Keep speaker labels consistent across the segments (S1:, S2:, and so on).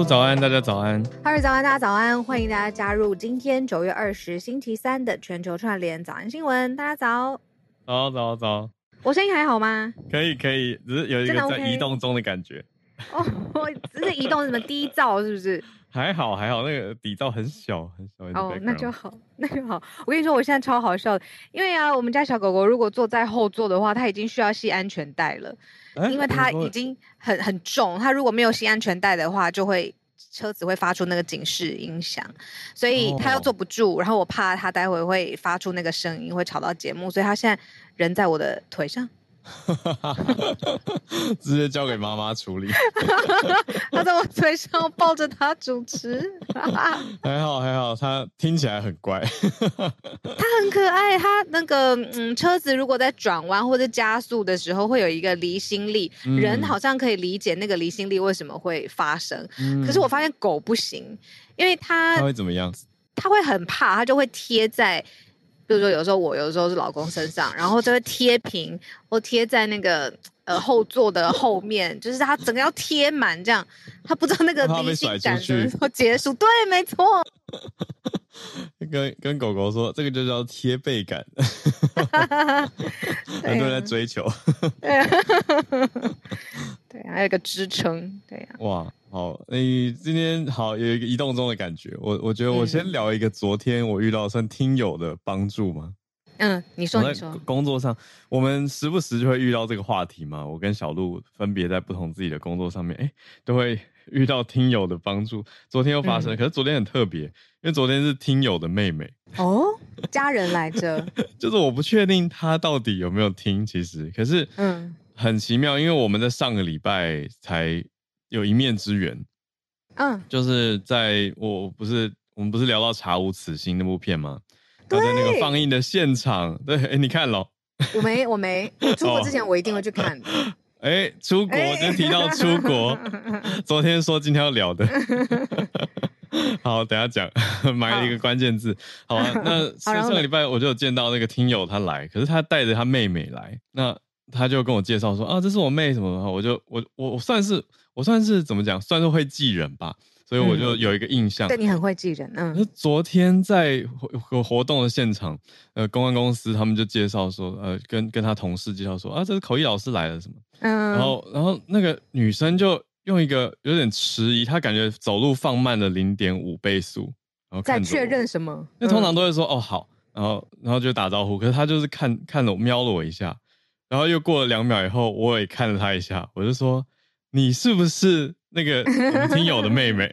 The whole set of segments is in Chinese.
S1: 路早安，大家早安。
S2: 哈瑞早安，大家早安，欢迎大家加入今天九月二十星期三的全球串联早安新闻。大家早，
S1: 早早早。
S2: 我声音还好吗？
S1: 可以可以，只是有一个在移动中的感觉。
S2: 哦，我只是移动什么低噪是不是？
S1: 还好还好，那个底噪很小很小。
S2: 哦，那就好，那就好。我跟你说，我现在超好笑的，因为啊，我们家小狗狗如果坐在后座的话，它已经需要系安全带了，欸、因为它已经很很重，它如果没有系安全带的话，就会车子会发出那个警示音响，所以他又坐不住。然后我怕他待会会发出那个声音，会吵到节目，所以他现在人在我的腿上。
S1: 直接交给妈妈处理。
S2: 他在我腿上抱着他主持，
S1: 还 好还好，他听起来很乖。
S2: 他很可爱，他那个嗯，车子如果在转弯或者加速的时候，会有一个离心力，嗯，人好像可以理解那个离心力为什么会发生，嗯。可是我发现狗不行，因为它
S1: 它会怎么样？
S2: 它会很怕，它就会贴在。比如说，有时候我，有时候是老公身上，然后就会贴平或贴在那个呃后座的后面，就是他整个要贴满这样，他不知道那个 离心感什么时候结束。对，没错。
S1: 跟跟狗狗说，这个就叫贴背感，很多人在追求。
S2: 对啊，对啊，还有一个支撑。对呀、啊。
S1: 哇。好，你今天好有一个移动中的感觉。我我觉得我先聊一个昨天我遇到算听友的帮助吗？
S2: 嗯，你说你说。
S1: 工作上，我们时不时就会遇到这个话题嘛。我跟小鹿分别在不同自己的工作上面，哎、欸，都会遇到听友的帮助。昨天又发生、嗯，可是昨天很特别，因为昨天是听友的妹妹
S2: 哦，家人来着。
S1: 就是我不确定他到底有没有听，其实可是嗯，很奇妙，因为我们在上个礼拜才。有一面之缘，嗯，就是在我不是我们不是聊到《查无此心》那部片吗？对，在那个放映的现场，对，哎、欸，你看了？
S2: 我没，我没。出国之前我一定会去看。的。
S1: 哎、欸，出国就提到出国，欸、昨天说今天要聊的，好，等下讲，埋了一个关键字，好啊。那上个礼拜我就有见到那个听友他来，可是他带着他妹妹来，那他就跟我介绍说啊，这是我妹什么的，我就我我我算是。我算是怎么讲，算是会记人吧，所以我就有一个印象。
S2: 对、嗯、你很会记人，嗯。
S1: 昨天在活活动的现场，呃，公关公司他们就介绍说，呃，跟跟他同事介绍说，啊，这是口译老师来了什么，嗯。然后然后那个女生就用一个有点迟疑，她感觉走路放慢了零点五倍速，然后
S2: 在确认什么？
S1: 那通常都会说、嗯、哦好，然后然后就打招呼，可是她就是看看了瞄了我一下，然后又过了两秒以后，我也看了他一下，我就说。你是不是那个我们听友的妹妹？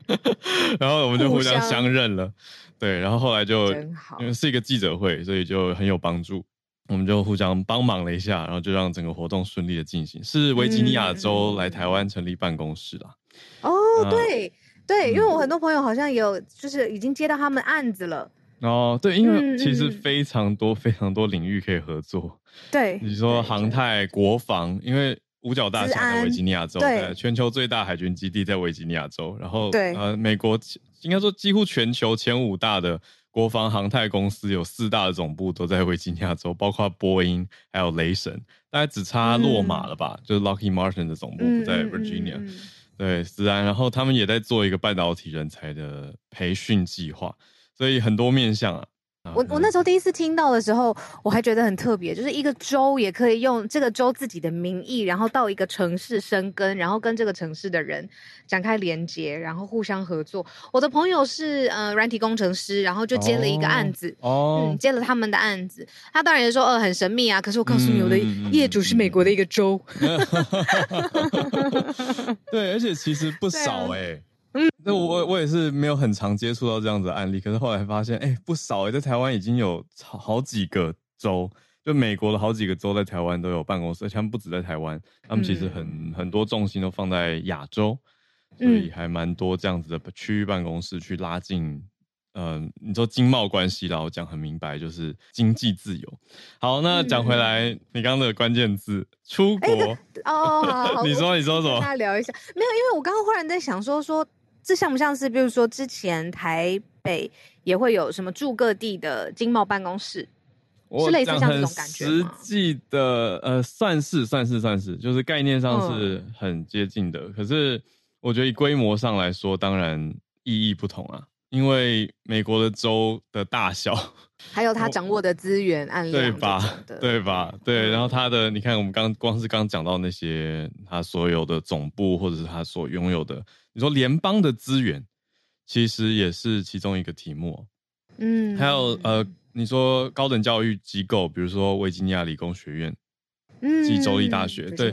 S1: 然后我们就互相相认了，对。然后后来就因为是一个记者会，所以就很有帮助。我们就互相帮忙了一下，然后就让整个活动顺利的进行。是维吉尼亚州来台湾成立办公室啦。
S2: 哦，对对，因为我很多朋友好像有就是已经接到他们案子了。
S1: 哦，对，因为其实非常多非常多领域可以合作。
S2: 对，
S1: 你说航太、国防，因为。五角大厦在维吉尼亚州，对，全球最大海军基地在维吉尼亚州。然后，对，呃，美国应该说几乎全球前五大的国防航太公司有四大的总部都在维吉尼亚州，包括波音还有雷神，大概只差落马了吧？嗯、就是 Lockheed Martin 的总部不在 Virginia，、对，自然。然后他们也在做一个半导体人才的培训计划，所以很多面向啊。
S2: 我我那时候第一次听到的时候，我还觉得很特别，就是一个州也可以用这个州自己的名义，然后到一个城市生根，然后跟这个城市的人展开连接，然后互相合作。我的朋友是呃软体工程师，然后就接了一个案子，哦，嗯，接了他们的案子。他当然也说，呃，很神秘啊。可是我告诉你，我的业主是美国的一个州。
S1: 嗯、对，而且其实不少哎、欸。嗯，那我我也是没有很常接触到这样子的案例，可是后来发现，哎、欸，不少哎、欸，在台湾已经有好好几个州，就美国的好几个州在台湾都有办公室，而且他们不止在台湾，他们其实很、嗯、很多重心都放在亚洲，所以还蛮多这样子的区域办公室去拉近，嗯、呃，你说经贸关系啦，我讲很明白，就是经济自由。好，那讲回来，嗯、你刚刚的关键字出国、欸、
S2: 哦，
S1: 你说你说什么？
S2: 跟大家聊一下，没有，因为我刚刚忽然在想说说。这像不像是，比如说之前台北也会有什么驻各地的经贸办公室，是类似像这种感觉吗？
S1: 实际的，呃，算是算是算是，就是概念上是很接近的。嗯、可是我觉得以规模上来说，当然意义不同啊，因为美国的州的大小，
S2: 还有他掌握的资源案例，
S1: 对吧？对吧？对，然后他的，你看，我们刚光是刚讲到那些他所有的总部或者是他所拥有的，你说联邦的资源，其实也是其中一个题目。嗯，还有呃，你说高等教育机构，比如说维吉尼亚理工学院。嗯及州立大学，对，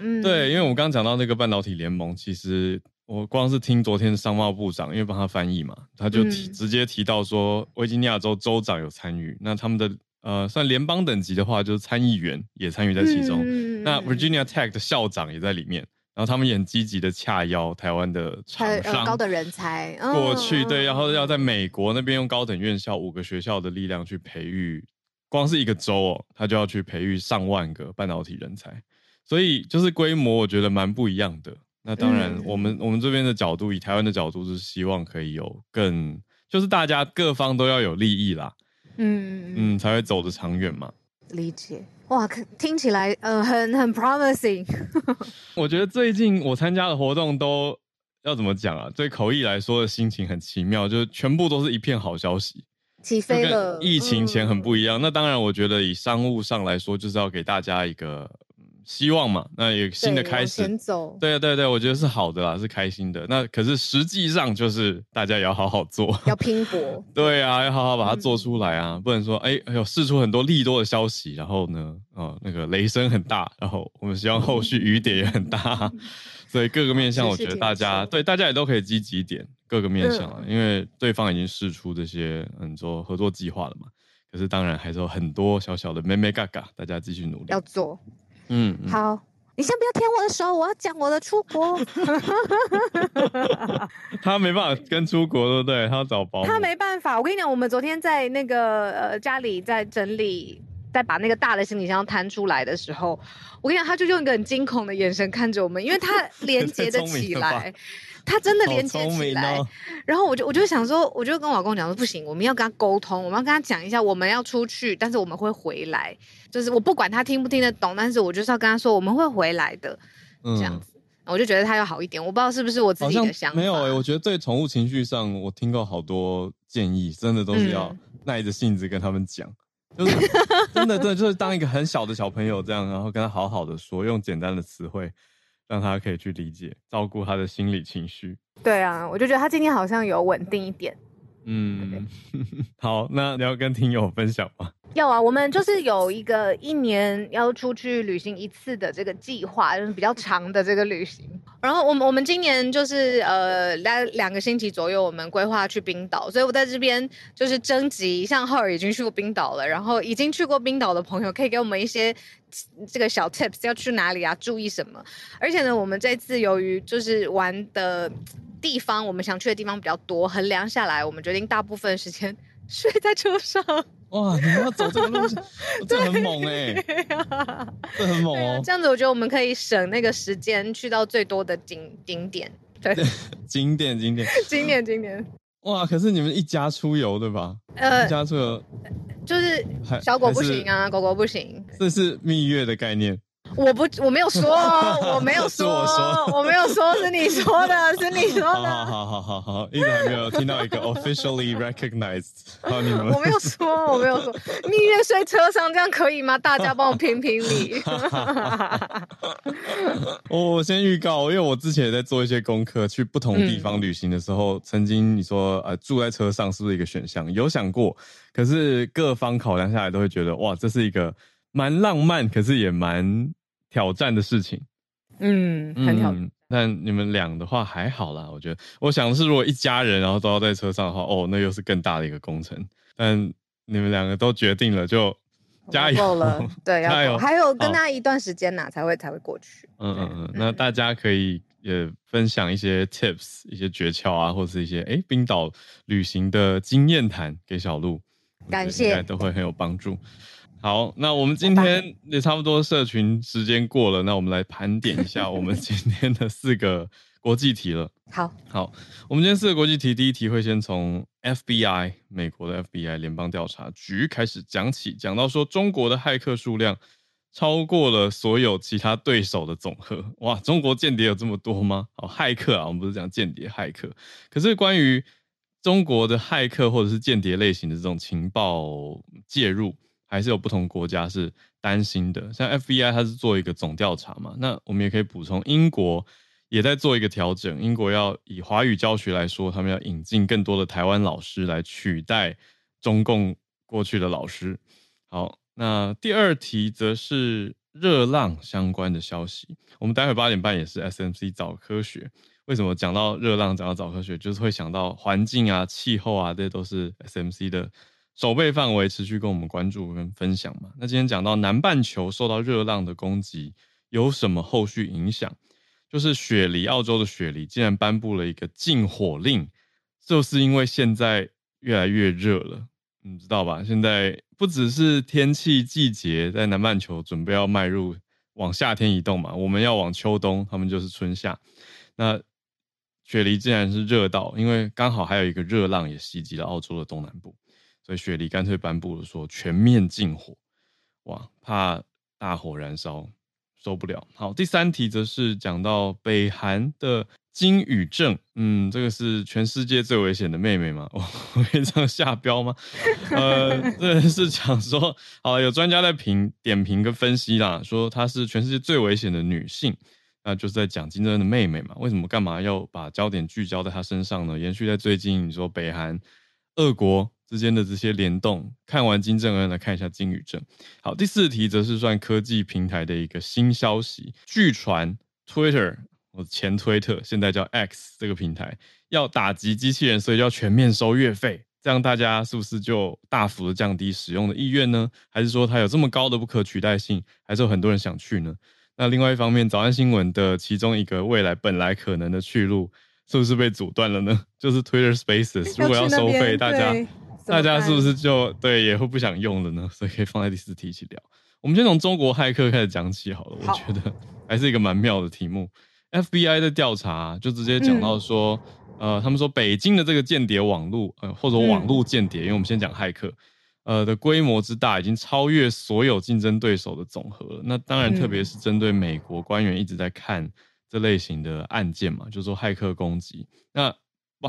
S1: 嗯，对，因为我们刚刚讲到那个半导体联盟，其实我光是听昨天商贸部长，因为帮他翻译嘛，他就提直接提到说，维吉尼亚州州长有参与，那他们的呃算联邦等级的话，就是参议员也参与在其中，那 Virginia Tech 的校长也在里面，然后他们也很积极的洽邀台湾的厂商、
S2: 高等人才
S1: 过去，对，然后要在美国那边用高等院校五个学校的力量去培育。光是一个州哦，他就要去培育上万个半导体人才，所以就是规模，我觉得蛮不一样的。那当然，我们、嗯、我们这边的角度，以台湾的角度，是希望可以有更，就是大家各方都要有利益啦，嗯嗯，才会走得长远嘛。
S2: 理解哇，听起来呃很很 promising。
S1: 我觉得最近我参加的活动都要怎么讲啊？对口译来说的心情很奇妙，就是全部都是一片好消息。
S2: 起飞了，
S1: 疫情前很不一样。嗯、那当然，我觉得以商务上来说，就是要给大家一个希望嘛。那有新的开始，对对对，我觉得是好的啦，是开心的。那可是实际上就是大家也要好好做，
S2: 要拼搏。
S1: 对啊，要好好把它做出来啊，嗯、不能说哎哎呦，试出很多利多的消息，然后呢，哦，那个雷声很大，然后我们希望后续雨点也很大。嗯、所以各个面向，我觉得大家对大家也都可以积极一点。各个面向啊，因为对方已经试出这些很多合作计划了嘛，可是当然还是有很多小小的妹妹嘎嘎，大家继续努力
S2: 要做。嗯，嗯好，你先不要舔我的手，我要讲我的出国。
S1: 他没办法跟出国，对不对？他要找保姆。
S2: 他没办法，我跟你讲，我们昨天在那个呃家里在整理，在把那个大的行李箱摊出来的时候，我跟你讲，他就用一个很惊恐的眼神看着我们，因为他 连接的起来。他真的连接起来，哦、然后我就我就想说，我就跟我老公讲说，不行，我们要跟他沟通，我们要跟他讲一下，我们要出去，但是我们会回来，就是我不管他听不听得懂，但是我就是要跟他说，我们会回来的，这样子，嗯、我就觉得他要好一点。我不知道是不是我自己的想法，
S1: 没有哎、欸，我觉得对宠物情绪上，我听过好多建议，真的都是要耐着性子跟他们讲，嗯、就是真的真的就是当一个很小的小朋友这样，然后跟他好好的说，用简单的词汇。让他可以去理解、照顾他的心理情绪。
S2: 对啊，我就觉得他今天好像有稳定一点。
S1: 嗯，好，那你要跟听友分享吗？
S2: 要啊，我们就是有一个一年要出去旅行一次的这个计划，就是比较长的这个旅行。然后我们我们今年就是呃，来两个星期左右，我们规划去冰岛。所以我在这边就是征集，像浩尔已经去过冰岛了，然后已经去过冰岛的朋友，可以给我们一些这个小 tips，要去哪里啊？注意什么？而且呢，我们这次由于就是玩的地方，我们想去的地方比较多，衡量下来，我们决定大部分时间睡在车上。
S1: 哇，你们要走这个路线，这很猛哎，这很猛哦。
S2: 这样子，我觉得我们可以省那个时间，去到最多的景景点。对，
S1: 景点景点
S2: 景点景点。
S1: 哇，可是你们一家出游对吧？呃，一家出游
S2: 就是小狗不行啊，狗狗不行。
S1: 这是蜜月的概念。
S2: 我不，我没有说，我没有说，我，说我没有说，是你说的，是你说的。
S1: 好好好好好，一直还没有听到一个 officially recognized。好，你们。
S2: 我没有说，我没有说，蜜月睡车上这样可以吗？大家帮我评评理。
S1: 我先预告，因为我之前也在做一些功课，去不同地方旅行的时候，嗯、曾经你说呃住在车上是不是一个选项？有想过，可是各方考量下来都会觉得哇，这是一个蛮浪漫，可是也蛮。挑战的事情，
S2: 嗯，很挑战。嗯，
S1: 但你们俩的话还好啦，我觉得。我想的是，如果一家人然后都要在车上的话，哦，那又是更大的一个工程。但你们两个都决定了，就加油
S2: 了。对，加油。还有跟他一段时间呐，才会才会过去。
S1: 嗯嗯嗯。那大家可以也分享一些 tips，一些诀窍啊，或是一些哎冰岛旅行的经验谈给小鹿，
S2: 感谢，
S1: 都会很有帮助。好，那我们今天也差不多社群时间过了，那我们来盘点一下我们今天的四个国际题了。
S2: 好，
S1: 好，我们今天四个国际题，第一题会先从 FBI 美国的 FBI 联邦调查局开始讲起，讲到说中国的骇客数量超过了所有其他对手的总和。哇，中国间谍有这么多吗？好，骇客啊，我们不是讲间谍，骇客。可是关于中国的骇客或者是间谍类型的这种情报介入，还是有不同国家是担心的。像 FBI 它是做一个总调查嘛，那我们也可以补充，英国也在做一个调整。英国要以华语教学来说，他们要引进更多的台湾老师来取代中共过去的老师。好。那第二题则是热浪相关的消息。我们待会八点半也是 SMC 早科学。为什么讲到热浪，讲到早科学，就是会想到环境啊、气候啊，这些都是 SMC 的守备范围，持续跟我们关注跟分享嘛。那今天讲到南半球受到热浪的攻击，有什么后续影响？就是雪梨，澳洲的雪梨竟然颁布了一个禁火令，就是因为现在越来越热了。你知道吧？现在不只是天气季节在南半球准备要迈入往夏天移动嘛，我们要往秋冬，他们就是春夏。那雪梨竟然是热到，因为刚好还有一个热浪也袭击了澳洲的东南部，所以雪梨干脆颁布了说全面禁火，哇，怕大火燃烧受不了。好，第三题则是讲到北韩的。金宇正，嗯，这个是全世界最危险的妹妹吗？我可以这样下标吗？呃，这是讲说，好，有专家在评点评跟分析啦，说她是全世界最危险的女性，那就是在讲金正恩的妹妹嘛。为什么干嘛要把焦点聚焦在她身上呢？延续在最近，你说北韩、俄国之间的这些联动，看完金正恩来看一下金宇正。好，第四题则是算科技平台的一个新消息，据传 Twitter。我前推特现在叫 X 这个平台要打击机器人，所以要全面收月费，这样大家是不是就大幅的降低使用的意愿呢？还是说它有这么高的不可取代性，还是有很多人想去呢？那另外一方面，早安新闻的其中一个未来本来可能的去路，是不是被阻断了呢？就是 Twitter Spaces 如果要收费，大家大家是不是就对也会不想用了呢？所以可以放在第四题一起聊。我们先从中国骇客开始讲起好了，好，我觉得还是一个蛮妙的题目。FBI 的调查就直接讲到说，嗯、呃，他们说北京的这个间谍网络，呃，或者网络间谍，嗯、因为我们先讲骇客，呃的规模之大，已经超越所有竞争对手的总和了。那当然，特别是针对美国官员一直在看这类型的案件嘛，就是说骇客攻击。那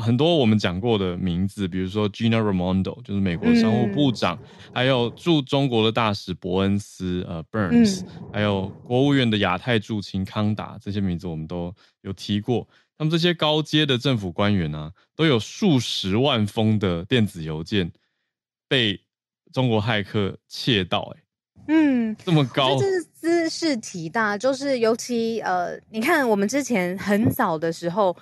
S1: 很多我们讲过的名字，比如说 Gina Raimondo，就是美国商务部长，嗯、还有驻中国的大使伯恩斯，呃，Burns，、嗯、还有国务院的亚太驻青康达，这些名字我们都有提过。他们这些高阶的政府官员呢、啊，都有数十万封的电子邮件被中国骇客窃盗、欸。哎，嗯，这么高，
S2: 这是兹事体大，就是尤其呃，你看我们之前很早的时候。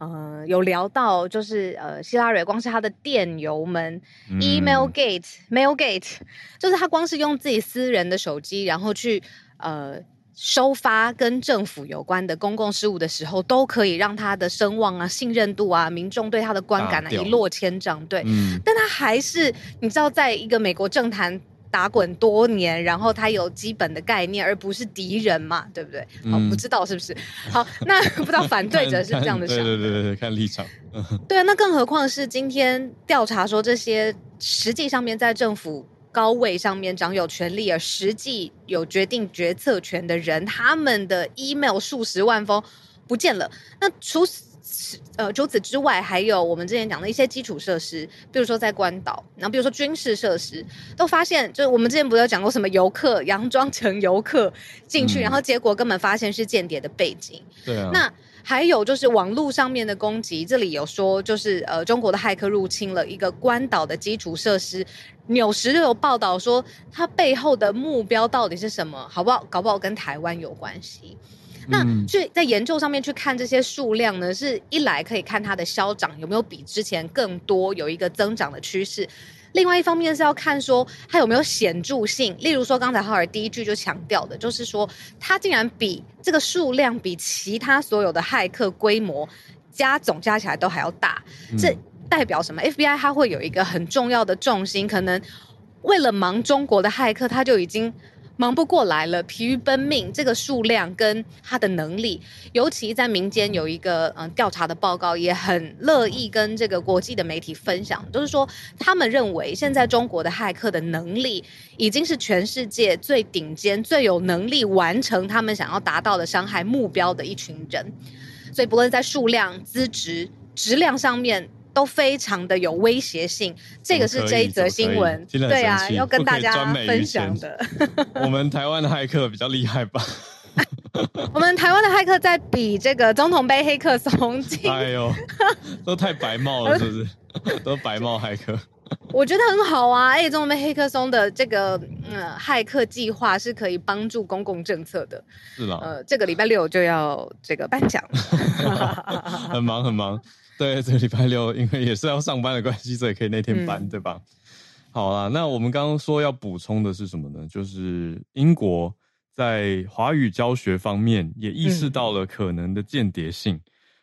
S2: 呃，有聊到就是呃，希拉蕊光是他的电邮门、嗯、，email gate，mail gate，就是他光是用自己私人的手机，然后去呃收发跟政府有关的公共事务的时候，都可以让他的声望啊、信任度啊、民众对他的观感啊一落千丈。对，嗯、但他还是你知道，在一个美国政坛。打滚多年，然后他有基本的概念，而不是敌人嘛，对不对？好，不知道是不是？好，那不知道反对者是这样的想，
S1: 对对对对，看立场。
S2: 对啊，那更何况是今天调查说这些实际上面在政府高位上面掌有权力而实际有决定决策权的人，他们的 email 数十万封不见了。那除此。呃，除此之外，还有我们之前讲的一些基础设施，比如说在关岛，然后比如说军事设施，都发现，就是我们之前不是有讲过什么游客佯装成游客进去，嗯、然后结果根本发现是间谍的背景。对啊。那还有就是网络上面的攻击，这里有说就是呃，中国的骇客入侵了一个关岛的基础设施，纽时就有报道说，它背后的目标到底是什么？好不好？搞不好跟台湾有关系。那去在研究上面去看这些数量呢，是一来可以看它的消长有没有比之前更多，有一个增长的趋势；另外一方面是要看说它有没有显著性。例如说刚才浩尔第一句就强调的，就是说它竟然比这个数量比其他所有的骇客规模加总加起来都还要大，这代表什么？FBI 它会有一个很重要的重心，可能为了忙中国的骇客，它就已经。忙不过来了，疲于奔命，这个数量跟他的能力，尤其在民间有一个嗯、调查的报告，也很乐意跟这个国际的媒体分享，就是说他们认为现在中国的骇客的能力已经是全世界最顶尖、最有能力完成他们想要达到的伤害目标的一群人，所以不论在数量、资质、质量上面。都非常的有威胁性，这个是这一则新闻，对啊，要跟大家分享的。
S1: 我们台湾的骇客比较厉害吧？
S2: 我们台湾的骇客在比这个总统杯黑客松进，
S1: 哎呦，都太白帽了，是不是？都白帽骇客。
S2: 我觉得很好啊，哎，总统杯黑客松的这个嗯骇客计划是可以帮助公共政策的。
S1: 是啦，
S2: 呃，这个礼拜六就要这个颁奖，
S1: 很忙很忙。对，这个礼拜六因为也是要上班的关系，所以可以那天搬，嗯、对吧？好啦，那我们刚刚说要补充的是什么呢？就是英国在华语教学方面也意识到了可能的间谍性，嗯、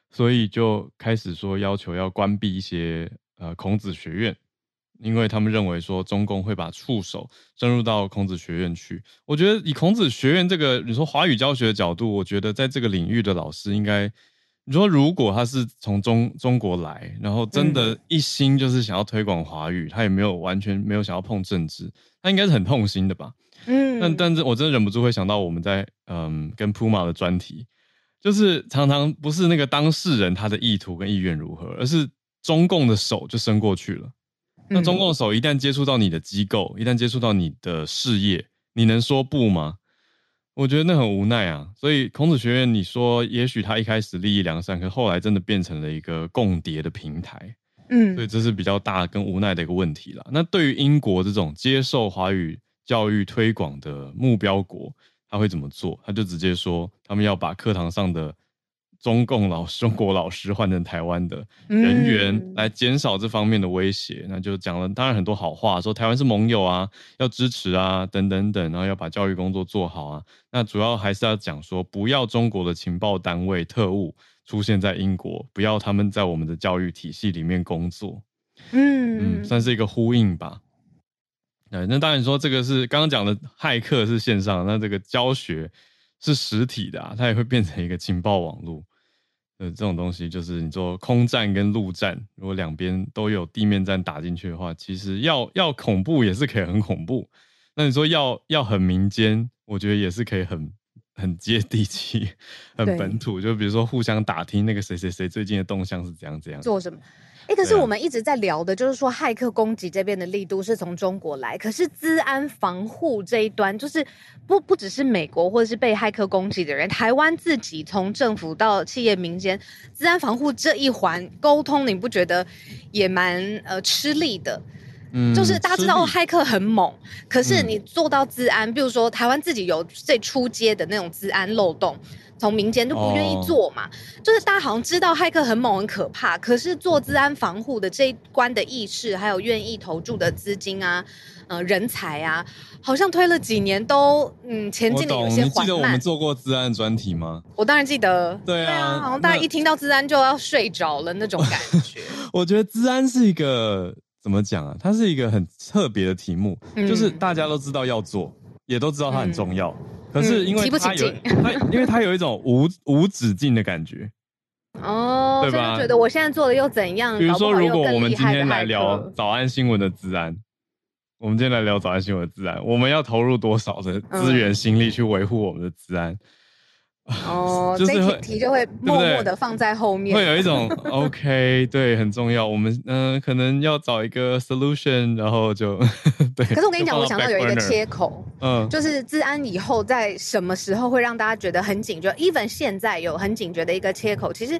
S1: 所以就开始说要求要关闭一些呃孔子学院，因为他们认为说中共会把触手伸入到孔子学院去。我觉得以孔子学院这个你说华语教学的角度，我觉得在这个领域的老师应该。你说，如果他是从中中国来，然后真的一心就是想要推广华语，嗯、他也没有完全没有想要碰政治，他应该是很痛心的吧？嗯，但但是我真的忍不住会想到我们在嗯跟 Puma 的专题，就是常常不是那个当事人他的意图跟意愿如何，而是中共的手就伸过去了。那中共的手一旦接触到你的机构，一旦接触到你的事业，你能说不吗？我觉得那很无奈啊，所以孔子学院，你说也许他一开始利益良善，可后来真的变成了一个共谍的平台，嗯，所以这是比较大跟无奈的一个问题了。那对于英国这种接受华语教育推广的目标国，他会怎么做？他就直接说，他们要把课堂上的。中共老中国老师换成台湾的人员，来减少这方面的威胁，嗯、那就讲了当然很多好话，说台湾是盟友啊，要支持啊，等等等，然后要把教育工作做好啊。那主要还是要讲说，不要中国的情报单位特务出现在英国，不要他们在我们的教育体系里面工作。嗯嗯，算是一个呼应吧。对，那当然说这个是刚刚讲的骇客是线上，那这个教学。是实体的啊，它也会变成一个情报网络。呃，这种东西就是你说空战跟陆战，如果两边都有地面战打进去的话，其实要要恐怖也是可以很恐怖。那你说要要很民间，我觉得也是可以很很接地气、很本土。就比如说互相打听那个谁谁谁最近的动向是怎样怎样
S2: 做什么。哎，可是我们一直在聊的，就是说骇客攻击这边的力度是从中国来，可是治安防护这一端，就是不不只是美国或者是被骇客攻击的人，台湾自己从政府到企业民间，治安防护这一环沟通，你不觉得也蛮呃吃力的？嗯，就是大家知道骇客很猛，可是你做到治安，比如说台湾自己有最出街的那种治安漏洞。从民间就不愿意做嘛，oh. 就是大家好像知道骇客很猛很可怕，可是做治安防护的这一关的意识，还有愿意投注的资金啊，呃，人才啊，好像推了几年都嗯前进的有些缓慢。你记
S1: 得我们做过治安专题吗？
S2: 我当然记得。
S1: 对啊，对啊，
S2: 好像大家一听到治安就要睡着了那种感觉。
S1: 我觉得治安是一个怎么讲啊？它是一个很特别的题目，嗯、就是大家都知道要做，也都知道它很重要。嗯可是因为他有他，因为他有一种无无止境的感觉，
S2: 哦，对吧？觉得我现在做的又怎样？
S1: 比如说，如果我们今天来聊早安新闻的治安，我们今天来聊早安新闻的治安，我们要投入多少的资源心力去维护我们的治安？
S2: 哦，就是这题就会默默的放在后面，
S1: 会有一种 OK，对，很重要。我们嗯、呃，可能要找一个 solution，然后就对。
S2: 可是我跟你讲，我想到有一个切口，嗯，就是治安以后在什么时候会让大家觉得很警觉？even 现在有很警觉的一个切口，其实。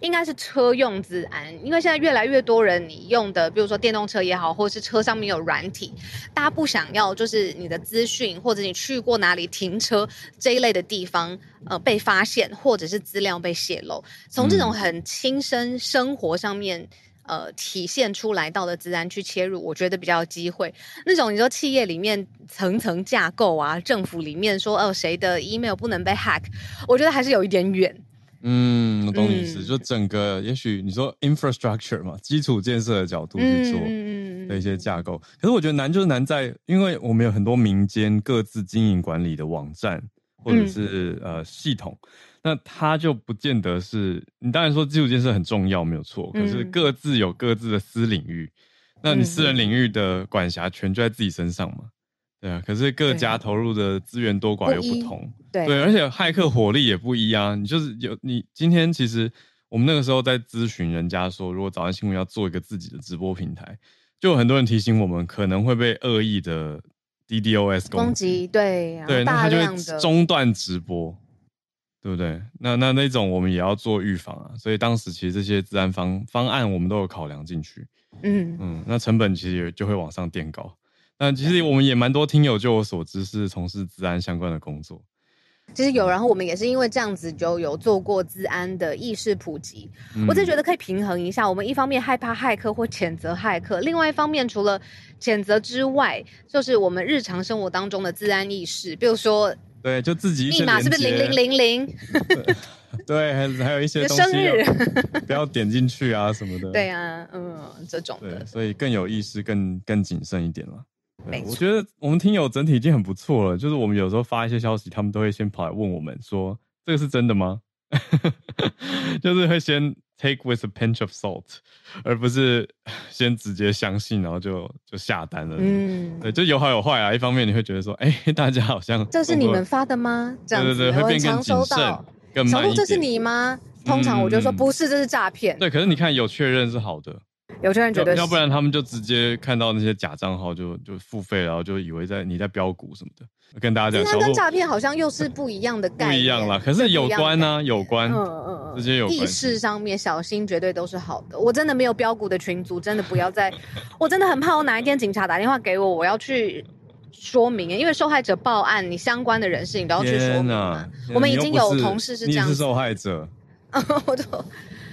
S2: 应该是车用资安，因为现在越来越多人你用的，比如说电动车也好，或者是车上面有软体，大家不想要就是你的资讯或者你去过哪里停车这一类的地方，呃，被发现或者是资料被泄露。从这种很亲身生活上面，呃，体现出来到的自然去切入，我觉得比较有机会。那种你说企业里面层层架构啊，政府里面说哦谁的 email 不能被 hack，我觉得还是有一点远。
S1: 嗯，我懂你意思，嗯、就整个，也许你说 infrastructure 嘛，基础建设的角度去做，嗯，的一些架构。可是我觉得难就是难在，因为我们有很多民间各自经营管理的网站或者是、嗯、呃系统，那它就不见得是你当然说基础建设很重要没有错，可是各自有各自的私领域，嗯、那你私人领域的管辖权就在自己身上嘛。对啊，可是各家投入的资源多寡又不同，
S2: 不对，
S1: 对，而且骇客火力也不一样。你就是有你今天其实我们那个时候在咨询人家说，如果早安新闻要做一个自己的直播平台，就有很多人提醒我们可能会被恶意的 DDoS 攻击，
S2: 对
S1: 对，那他就会中断直播，对不对？那那那种我们也要做预防啊。所以当时其实这些治安方方案我们都有考量进去，嗯嗯，那成本其实也就会往上垫高。那其实我们也蛮多听友，就我所知是从事治安相关的工作。
S2: 其实有，然后我们也是因为这样子就有做过治安的意识普及。嗯、我就觉得可以平衡一下，我们一方面害怕骇客或谴责骇客，另外一方面除了谴责之外，就是我们日常生活当中的治安意识，比如说，
S1: 对，就自己
S2: 密码是不是零零零零？
S1: 对，还还有一些东西
S2: 生日
S1: 不要点进去啊什么的。
S2: 对啊，嗯，这种的，
S1: 所以更有意识，更更谨慎一点了。我觉得我们听友整体已经很不错了。就是我们有时候发一些消息，他们都会先跑来问我们说：“这个是真的吗？” 就是会先 take with a pinch of salt，而不是先直接相信，然后就就下单了。嗯，对，就有好有坏啊。一方面你会觉得说：“ 哎、欸，大家好像
S2: 这是你们发的吗？”这样子，
S1: 对对对，会变更谨慎、更慢一点。
S2: 这是你吗？通常我就说不是，这是诈骗、嗯。
S1: 对，可是你看有确认是好的。
S2: 有些人觉得
S1: 要，要不然他们就直接看到那些假账号就就付费，然后就以为在你在标股什么的。跟大家讲，
S2: 那跟诈骗好像又是不一样的概念。
S1: 不一样啦，可是有关呢、啊，有关，嗯嗯嗯，直接有关。意
S2: 识上面小心绝对都是好的。我真的没有标股的群组，真的不要再。我真的很怕，我哪一天警察打电话给我，我要去说明，因为受害者报案，你相关的人士你都要去说明、啊。我们已经有同事是这样，
S1: 你是受害者，
S2: 我都，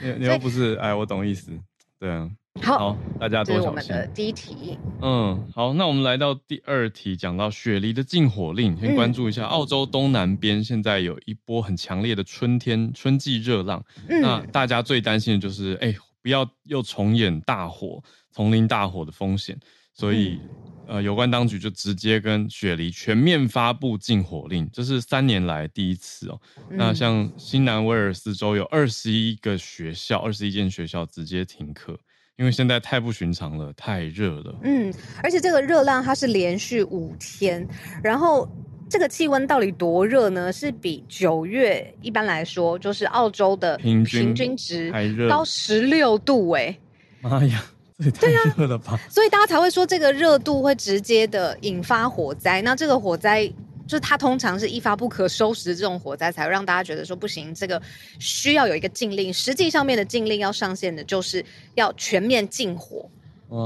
S1: 你你又不是，哎，我懂意思，对啊。
S2: 好，
S1: 好，大家多小心。
S2: 这是我们的第一题。
S1: 嗯，好，那我们来到第二题，讲到雪梨的禁火令，先关注一下澳洲东南边现在有一波很强烈的春天春季热浪。嗯，那大家最担心的就是，哎、欸，不要又重演大火、丛林大火的风险。所以，呃，有关当局就直接跟雪梨全面发布禁火令，这是三年来第一次哦。那像新南威尔斯州有二十一个学校，二十一间学校直接停课。因为现在太不寻常了，太热了。
S2: 嗯，而且这个热浪它是连续五天，然后这个气温到底多热呢？是比九月一般来说，就是澳洲的平均值高十六度哎！
S1: 妈呀，这也太热了吧！
S2: 啊，所以大家才会说这个热度会直接的引发火灾。那这个火灾。就是它通常是一发不可收拾的这种火灾，才会让大家觉得说不行，这个需要有一个禁令。实际上面的禁令要上线的，就是要全面禁火。
S1: 哇，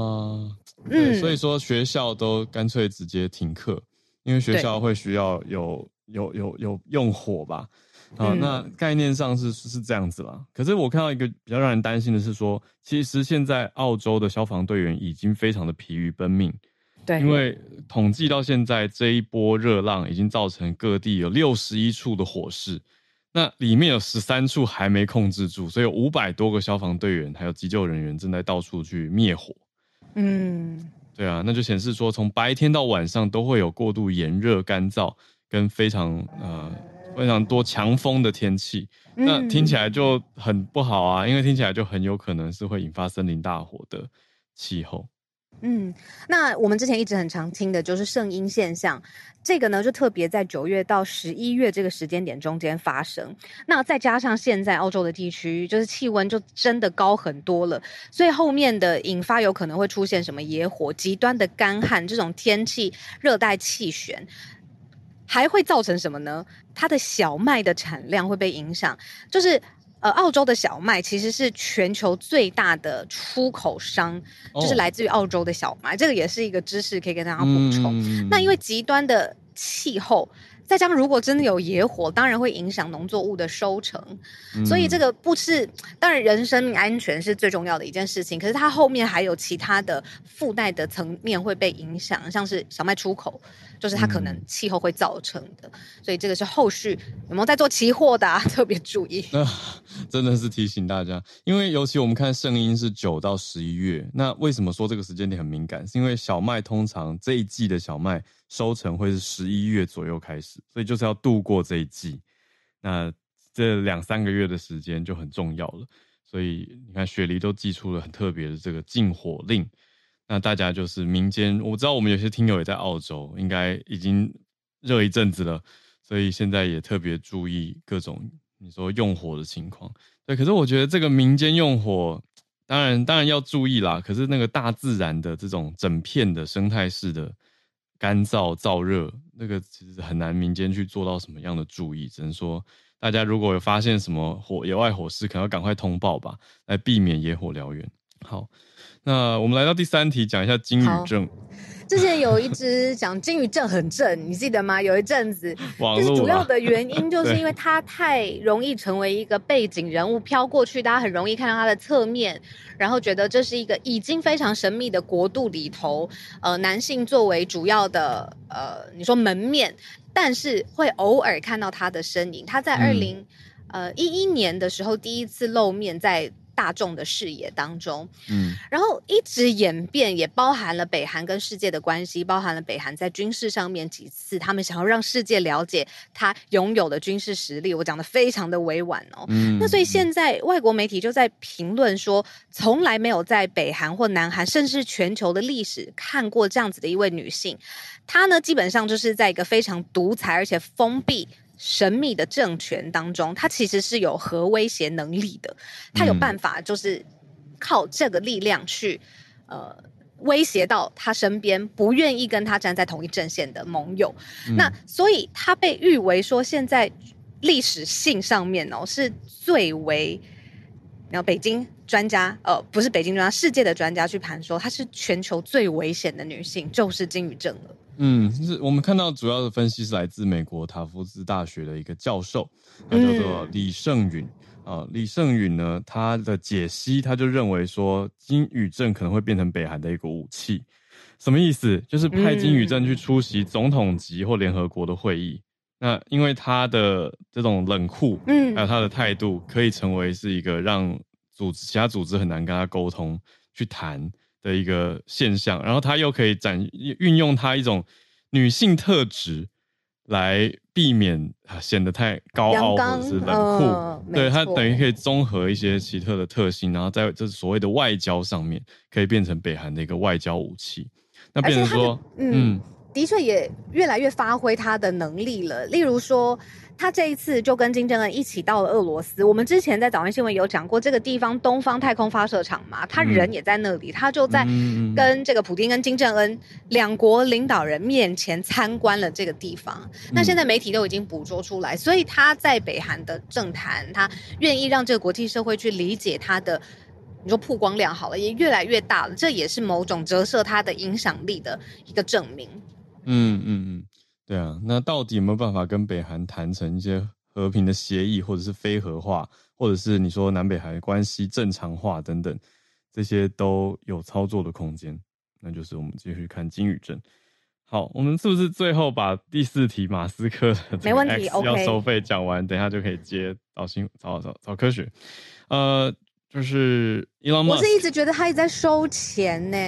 S1: 嗯，所以说学校都干脆直接停课，因为学校会需要有有有有用火吧？啊，那概念上是是这样子啦。可是我看到一个比较让人担心的是说，其实现在澳洲的消防队员已经非常的疲于奔命。
S2: 对，
S1: 因为统计到现在，这一波热浪已经造成各地有六十一处的火势，那里面有十三处还没控制住，所以有五百多个消防队员还有急救人员正在到处去灭火。嗯，对啊，那就显示说，从白天到晚上都会有过度炎热、干燥跟非常呃非常多强风的天气。那听起来就很不好啊，因为听起来就很有可能是会引发森林大火的气候。
S2: 嗯，那我们之前一直很常听的就是圣婴现象，这个呢就特别在九月到十一月这个时间点中间发生。那再加上现在澳洲的地区就是气温就真的高很多了，所以后面的引发有可能会出现什么野火、极端的干旱这种天气、热带气旋，还会造成什么呢？它的小麦的产量会被影响，就是。呃，澳洲的小麦其实是全球最大的出口商，哦、就是来自于澳洲的小麦，这个也是一个知识可以跟大家补充。嗯、那因为极端的气候，再加上如果真的有野火，当然会影响农作物的收成。嗯、所以这个不是，当然人生命安全是最重要的一件事情。可是它后面还有其他的附带的层面会被影响，像是小麦出口，就是它可能气候会造成的。嗯、所以这个是后续有没有在做期货的、啊，特别注意。那
S1: 真的是提醒大家，因为尤其我们看圣婴是九到十一月，那为什么说这个时间点很敏感？是因为小麦通常这一季的小麦。收成会是十一月左右开始，所以就是要度过这一季。那这两三个月的时间就很重要了。所以你看，雪梨都寄出了很特别的这个禁火令。那大家就是民间，我知道我们有些听友也在澳洲，应该已经热一阵子了，所以现在也特别注意各种你说用火的情况。对，可是我觉得这个民间用火，当然当然要注意啦。可是那个大自然的这种整片的生态式的。干燥燥热，那个其实很难民间去做到什么样的注意，只能说大家如果有发现什么火野外火势，可能要赶快通报吧，来避免野火燎原。好，那我们来到第三题，讲一下金宇正。
S2: 之前有一只讲金宇正很正，你记得吗？有一阵子，就是主要的原因就是因为 他太容易成为一个背景人物飘过去，大家很容易看到他的侧面，然后觉得这是一个已经非常神秘的国度里头，呃，男性作为主要的呃，你说门面，但是会偶尔看到他的身影。他在二零、嗯、呃一一年的时候第一次露面在。大众的视野当中，嗯，然后一直演变，也包含了北韩跟世界的关系，包含了北韩在军事上面几次，他们想要让世界了解他拥有的军事实力。我讲的非常的委婉哦，嗯，那所以现在外国媒体就在评论说，从来没有在北韩或南韩，甚至全球的历史看过这样子的一位女性，她呢基本上就是在一个非常独裁而且封闭。神秘的政权当中，他其实是有核威胁能力的，他有办法，就是靠这个力量去，呃，威胁到他身边不愿意跟他站在同一阵线的盟友。嗯、那所以他被誉为说，现在历史性上面哦，是最为，然后北京专家，呃，不是北京专家，世界的专家去盘说，她是全球最危险的女性，就是金宇正了。
S1: 嗯，就是我们看到主要的分析是来自美国塔夫兹大学的一个教授，他叫做李胜允啊。李胜允呢，他的解析他就认为说，金宇镇可能会变成北韩的一个武器。什么意思？就是派金宇镇去出席总统级或联合国的会议。那因为他的这种冷酷，嗯，还有他的态度，可以成为是一个让组织其他组织很难跟他沟通去谈的一个现象，然后他又可以展运用他一种女性特质来避免显得太高傲或者是冷酷，呃、对他等于可以综合一些奇特的特性，然后在这所谓的外交上面可以变成北韩的一个外交武器。那变成说，嗯，嗯
S2: 的确也越来越发挥他的能力了，例如说。他这一次就跟金正恩一起到了俄罗斯。我们之前在早安新闻有讲过，这个地方东方太空发射场嘛，他人也在那里，他就在跟这个普京跟金正恩两国领导人面前参观了这个地方。那现在媒体都已经捕捉出来，所以他在北韩的政坛，他愿意让这个国际社会去理解他的，你说曝光量好了，也越来越大了，这也是某种折射他的影响力的一个证明。
S1: 嗯嗯嗯。对啊，那到底有没有办法跟北韩谈成一些和平的协议，或者是非核化，或者是你说南北韩关系正常化等等，这些都有操作的空间。那就是我们继续看金宇镇。好，我们是不是最后把第四题马斯克的没问题 X 要收费讲完，等一下就可以接早新找找找科学。呃。就是伊隆马斯克，
S2: 我是一直觉得他一直在收钱呢。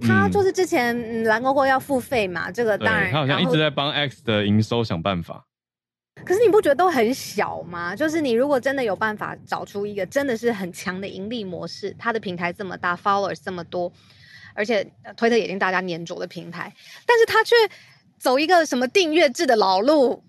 S2: 他就是之前蓝勾勾要付费嘛，这个当然
S1: 他好像一直在帮 X 的营收想办法。
S2: 可是你不觉得都很小吗？就是你如果真的有办法找出一个真的是很强的盈利模式，他的平台这么大，followers 这么多，而且推特也已经大家粘着的平台，但是他却走一个什么订阅制的老路。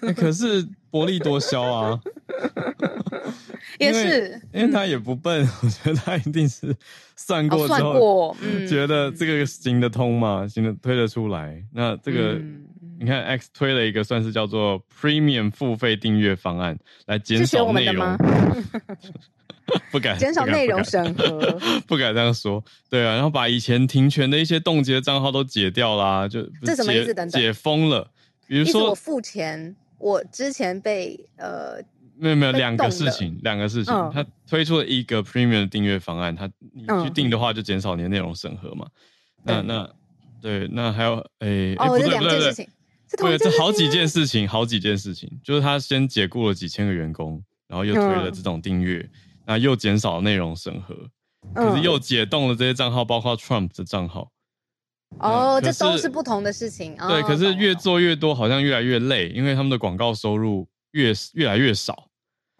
S1: 欸、可是薄利多销啊。
S2: 也是，
S1: 因为他也不笨，嗯、我觉得他一定是算过之后，哦、算过嗯、觉得这个行得通嘛，行得推得出来。那这个，嗯、你看 X 推了一个算是叫做 Premium 付费订阅方案，来减少内容。不敢
S2: 减少内容审核，
S1: 不敢这样说。对啊，然后把以前停权的一些冻结账号都解掉啦，就
S2: 这什么意思？等等，
S1: 解封了。比如说
S2: 我付钱，我之前被呃。
S1: 没有没有两个事情，两个事情，他推出了一个 premium 的订阅方案，他你去订的话就减少你的内容审核嘛。那那对，那还有诶，哦，不对不对不对，对，这好几件事情，好几件事情，就是他先解雇了几千个员工，然后又推了这种订阅，那又减少内容审核，可是又解冻了这些账号，包括 Trump 的账号。
S2: 哦，这都是不同的事情。
S1: 对，可是越做越多，好像越来越累，因为他们的广告收入越越来越少。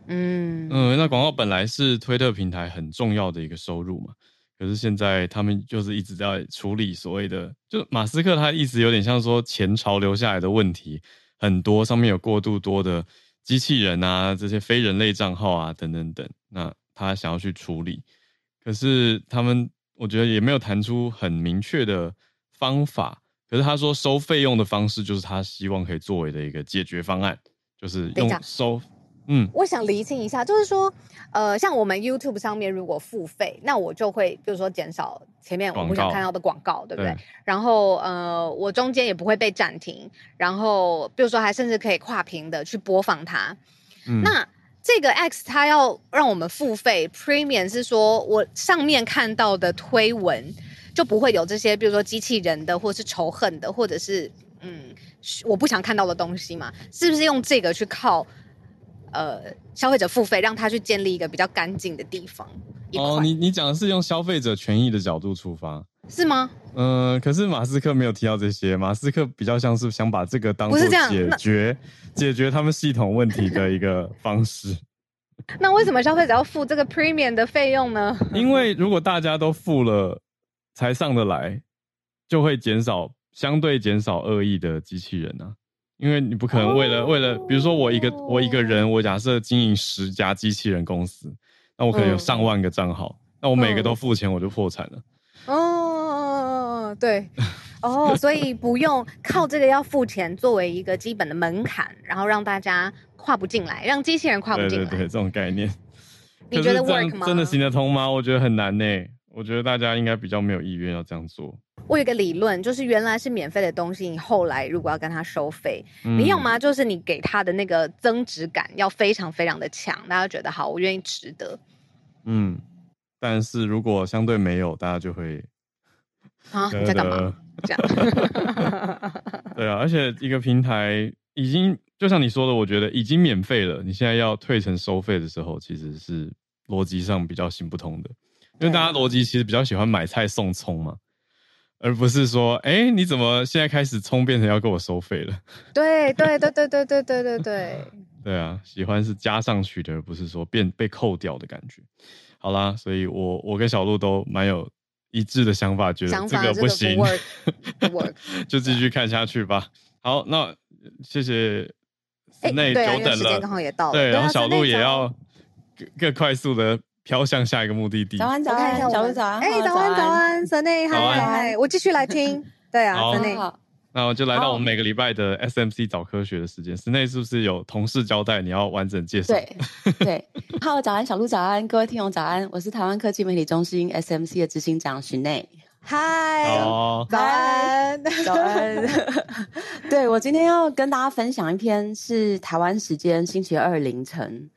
S2: 嗯
S1: 嗯，那广告本来是推特平台很重要的一个收入嘛，可是现在他们就是一直在处理所谓的，就马斯克他一直有点像说前朝留下来的问题很多，上面有过度多的机器人啊，这些非人类账号啊等等等，那他想要去处理，可是他们我觉得也没有谈出很明确的方法，可是他说收费用的方式就是他希望可以作为的一个解决方案，就是用收。嗯，
S2: 我想厘清一下，就是说，呃，像我们 YouTube 上面如果付费，那我就会，比如说减少前面我不想看到的广告，对不对？对。然后，呃，我中间也不会被暂停，然后，比如说还甚至可以跨屏的去播放它。嗯。那这个 X 它要让我们付费，Premium 是说我上面看到的推文就不会有这些，比如说机器人的，或是仇恨的，或者是嗯，我不想看到的东西嘛？是不是用这个去靠？呃，消费者付费让他去建立一个比较干净的地方。
S1: 哦，你你讲的是用消费者权益的角度出发，
S2: 是吗？
S1: 嗯、呃，可是马斯克没有提到这些，马斯克比较像是想把这个当做解决解决他们系统问题的一个方式。
S2: 那为什么消费者要付这个 premium 的费用呢？
S1: 因为如果大家都付了才上得来，就会减少相对减少恶意的机器人啊。因为你不可能为了、oh. 为了，比如说我一个我一个人，我假设经营十家机器人公司，那我可能有上万个账号，oh. 那我每个都付钱，我就破产了。
S2: 哦，对，哦，所以不用靠这个要付钱作为一个基本的门槛，然后让大家跨不进来，让机器人跨不进来。
S1: 对对对，这种概念，
S2: 你觉得 work 吗？
S1: 真的行得通吗？我觉得很难呢。我觉得大家应该比较没有意愿要这样做。
S2: 我有一个理论，就是原来是免费的东西，你后来如果要跟他收费，嗯、你有吗？就是你给他的那个增值感要非常非常的强，大家觉得好，我愿意值得。
S1: 嗯，但是如果相对没有，大家就会
S2: 啊，你在干嘛？这样。
S1: 对啊，而且一个平台已经就像你说的，我觉得已经免费了，你现在要退成收费的时候，其实是逻辑上比较行不通的。因为大家逻辑其实比较喜欢买菜送葱嘛，而不是说，哎、欸，你怎么现在开始充变成要给我收费了？
S2: 对对对对对对对对对。
S1: 对啊，喜欢是加上去的，而不是说变被扣掉的感觉。好啦，所以我我跟小鹿都蛮有一致的想法，觉得这个不行，就继续看下去吧。好，那谢谢。那久等了，时间刚好也到了。对，然后小鹿也要更更快速的。飘向下一个目的地。早安，早安，
S2: 小鹿早安。哎，早安，早安，森内，嗨嗨，我继续来听。对啊，森内好。
S1: 那我就来到我们每个礼拜的 SMC 早科学的时间。室内是不是有同事交代你要完整介绍？
S3: 对对。好，早安，小鹿早安，各位听众早安，我是台湾科技媒体中心 SMC 的执行长许内。
S2: 嗨，早安，早安。
S3: 对，我今天要跟大家分享一篇是台湾时间星期二凌晨。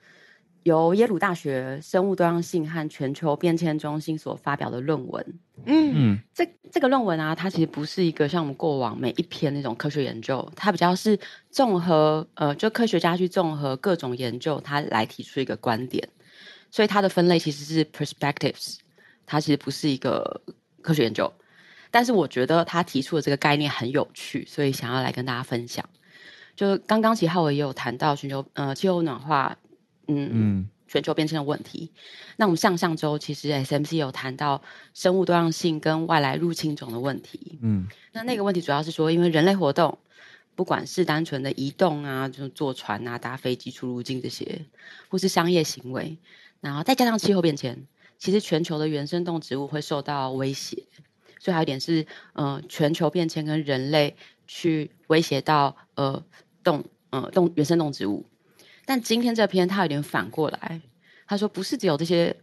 S3: 由耶鲁大学生物多样性和全球变迁中心所发表的论文，
S2: 嗯嗯，
S3: 这这个论文啊，它其实不是一个像我们过往每一篇那种科学研究，它比较是综合，呃，就科学家去综合各种研究，它来提出一个观点，所以它的分类其实是 perspectives，它其实不是一个科学研究，但是我觉得他提出的这个概念很有趣，所以想要来跟大家分享。就刚刚齐浩文也有谈到全球呃气候暖化。嗯嗯，全球变迁的问题。那我们上上周其实 SMC 有谈到生物多样性跟外来入侵种的问题。嗯，那那个问题主要是说，因为人类活动，不管是单纯的移动啊，就是坐船啊、搭飞机出入境这些，或是商业行为，然后再加上气候变迁，其实全球的原生动植物会受到威胁。所以还有一点是，呃，全球变迁跟人类去威胁到呃动呃动原生动植物。但今天这篇他有点反过来，他说不是只有这些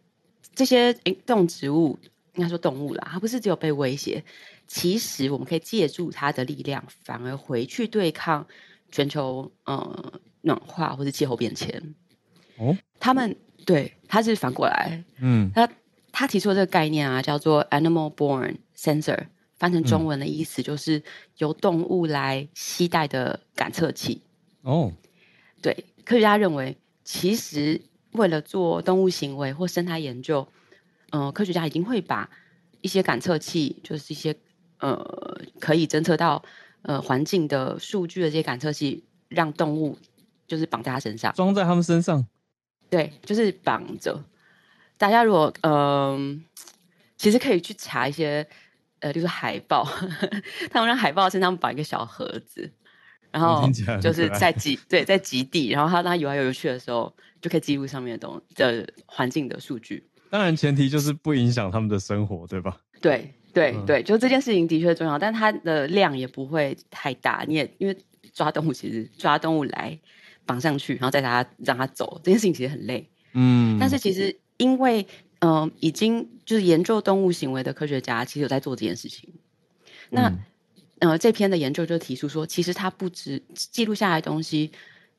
S3: 这些动植物，应该说动物啦，它不是只有被威胁，其实我们可以借助它的力量，反而回去对抗全球呃暖化或者气候变迁。
S1: 哦，
S3: 他们对他是反过来，
S1: 嗯，
S3: 他他提出的这个概念啊，叫做 animal-borne sensor，翻成中文的意思就是由动物来携带的感测器。
S1: 哦，
S3: 对，科学家认为，其实为了做动物行为或生态研究，呃，科学家已经会把一些感测器，就是一些呃可以侦测到呃环境的数据的这些感测器，让动物就是绑在它身上，装
S1: 在他们身上。
S3: 对，就是绑着。大家如果嗯、呃，其实可以去查一些呃，就是海豹，他们让海豹身上绑一个小盒子，然后就是在极对在极地，然后他当他游来游去的时候，就可以记录上面的东的环境的数据。
S1: 当然，前提就是不影响他们的生活，对吧？
S3: 对 对、嗯、对，就这件事情的确重要，但它的量也不会太大。你也因为抓动物，其实抓动物来。绑上去，然后再让它让它走，这件事情其实很累。嗯，但是其实因为嗯、呃，已经就是研究动物行为的科学家，其实有在做这件事情。那、嗯、呃，这篇的研究就提出说，其实它不止记录下来的东西，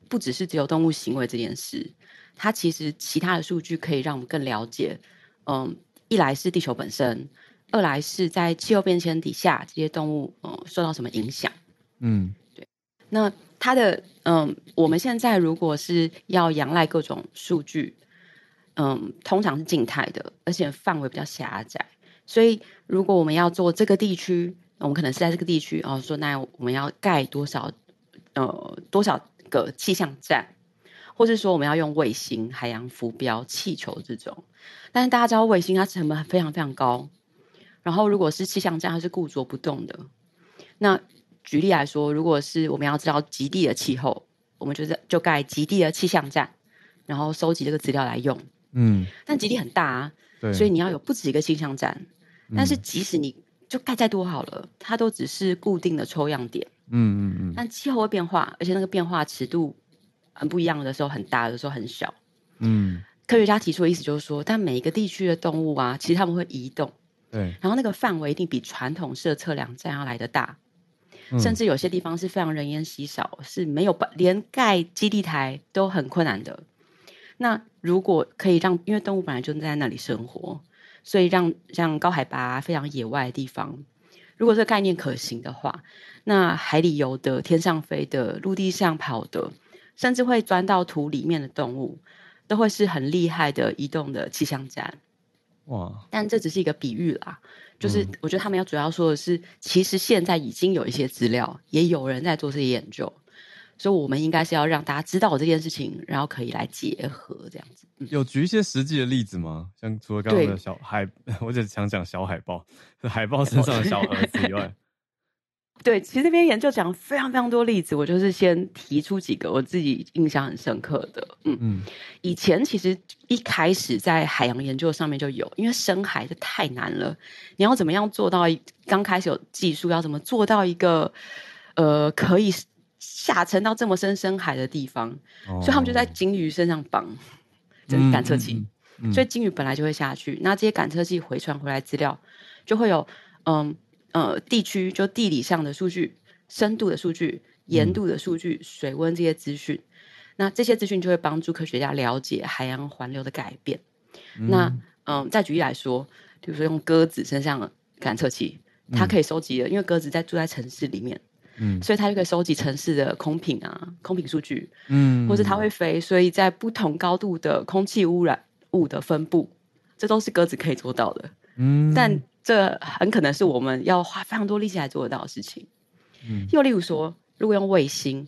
S3: 不只是只有动物行为这件事，它其实其他的数据可以让我们更了解。嗯、呃，一来是地球本身，二来是在气候变迁底下，这些动物嗯、呃、受到什么影响？嗯，对。那它的嗯，我们现在如果是要仰赖各种数据，嗯，通常是静态的，而且范围比较狭窄。所以，如果我们要做这个地区，我们可能是在这个地区，哦，说那我们要盖多少呃多少个气象站，或是说我们要用卫星、海洋浮标、气球这种。但是大家知道，卫星它成本非常非常高，然后如果是气象站，它是固着不动的，那。举例来说，如果是我们要知道极地的气候，我们就是就盖极地的气象站，然后收集这个资料来用。嗯，但极地很大啊，所以你要有不止一个气象站。但是即使你就盖再多好了，它都只是固定的抽样点。嗯嗯嗯。但气候会变化，而且那个变化尺度很不一样的时候很大，有的时候很小。嗯，科学家提出的意思就是说，但每一个地区的动物啊，其实他们会移动。对。然后那个范围一定比传统式测量站要来的大。甚至有些地方是非常人烟稀少，是没有办连盖基地台都很困难的。那如果可以让，因为动物本来就在那里生活，所以让像高海拔、非常野外的地方，如果这个概念可行的话，那海里游的、天上飞的、陆地上跑的，甚至会钻到土里面的动物，都会是很厉害的移动的气象站。哇！但这只是一个比喻啦。就是我觉得他们要主要说的是，其实现在已经有一些资料，也有人在做这些研究，所以我们应该是要让大家知道这件事情，然后可以来结合这样子。嗯、有举一些实际的例子吗？像除了刚刚的小海，我只想讲小海豹，海豹身上的小盒子以外。对，其实这边研究讲非常非常多例子，我就是先提出几个我自己印象很深刻的。嗯嗯，以前其实一开始在海洋研究上面就有，因为深海这太难了，你要怎么样做到一？刚开始有技术，要怎么做到一个呃可以下沉到这么深深海的地方？哦、所以他们就在鲸鱼身上绑这个感测器，嗯嗯嗯、所以鲸鱼本来就会下去，那这些感测器回传回来资料就会有嗯。呃，地区就地理上的数据、深度的数据、盐度的数据、嗯、水温这些资讯，那这些资讯就会帮助科学家了解海洋环流的改变。嗯那嗯、呃，再举例来说，比如说用鸽子身上的感测器，它可以收集的，因为鸽子在住在城市里面，嗯，所以它就可以收集城市的空品啊、空品数据，嗯，或者它会飞，所以在不同高度的空气污染物的分布，这都是鸽子可以做到的，嗯，但。这很可能是我们要花非常多力气来做得到的事情。嗯，又例如说，如果用卫星，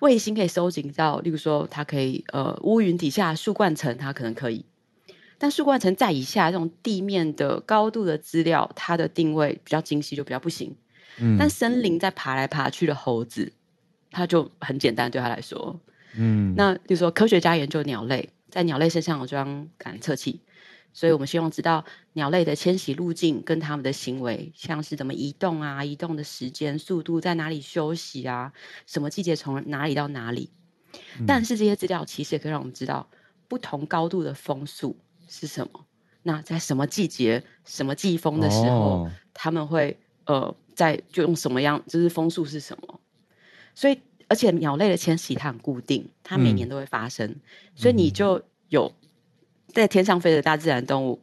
S3: 卫星可以收集到，例如说，它可以呃乌云底下树冠层，它可能可以，但树冠层在以下这种地面的高度的资料，它的定位比较精细，就比较不行。嗯，但森林在爬来爬去的猴子，它就很简单，对他来说。嗯，那比如说科学家研究鸟类，在鸟类身上有装感测器。所以我们希望知道鸟类的迁徙路径跟它们的行为，像是怎么移动啊，移动的时间、速度，在哪里休息啊，什么季节从哪里到哪里。嗯、但是这些资料其实也可以让我们知道不同高度的风速是什么。那在什么季节、什么季风的时候，哦、他们会呃在就用什么样，就是风速是什么。所以而且鸟类的迁徙它很固定，它每年都会发生，嗯、所以你就有在天上飞的大自然动物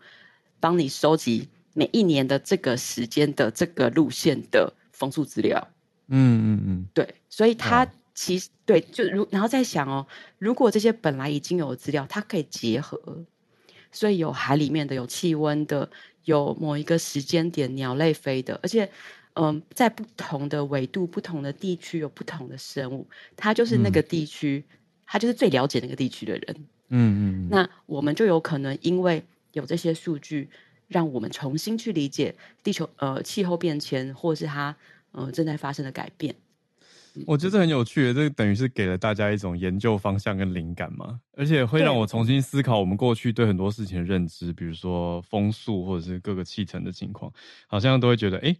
S3: 帮你收集每一年的这个时间的这个路线的风速资料。
S1: 嗯嗯嗯，
S3: 对，所以它其实、哦、对，就如然后再想哦，如果这些本来已经有的资料，它可以结合，所以有海里面的，有气温的，有某一个时间点鸟类飞的，而且。嗯，在不同的纬度、不同的地区有不同的生物，他就是那个地区，它、嗯、就是最了解那个地区的人。
S1: 嗯嗯。
S3: 那我们就有可能因为有这些数据，让我们重新去理解地球呃气候变迁，或是它呃正在发生的改变。
S1: 我觉得这很有趣，这等于是给了大家一种研究方向跟灵感嘛，而且会让我重新思考我们过去对很多事情的认知，比如说风速或者是各个气层的情况，好像都会觉得哎。诶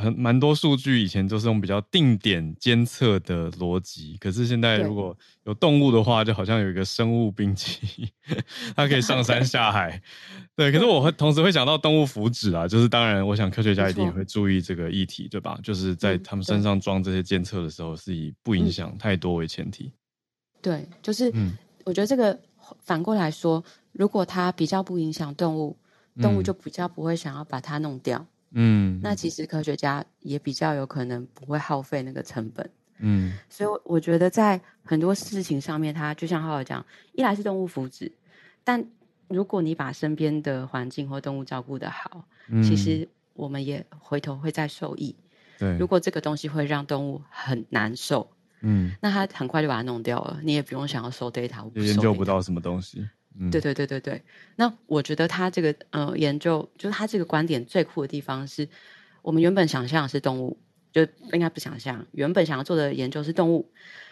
S1: 很蛮多数据以前都是用比较定点监测的逻辑，可是现在如果有动物的话，就好像有一个生物兵器，它可以上山下海。对，可是我会同时会想到动物福祉啊，就是当然，我想科学家一定也会注意这个议题，对吧？就是在他们身上装这些监测的时候，是以不影响太多为前提。
S3: 对，就是，我觉得这个反过来说，如果它比较不影响动物，动物就比较不会想要把它弄掉。
S1: 嗯，
S3: 那其实科学家也比较有可能不会耗费那个成本。
S1: 嗯，
S3: 所以我觉得在很多事情上面，它就像浩浩讲，一来是动物福祉，但如果你把身边的环境或动物照顾得好，嗯，其实我们也回头会再受益。
S1: 对，
S3: 如果这个东西会让动物很难受，
S1: 嗯，
S3: 那它很快就把它弄掉了，你也不用想要收 data，
S1: 也研究不到什么东西。
S3: 对对对对对，那我觉得他这个呃研究，就是他这个观点最酷的地方是，我们原本想象是动物，就应该不想象，原本想要做的研究是动物，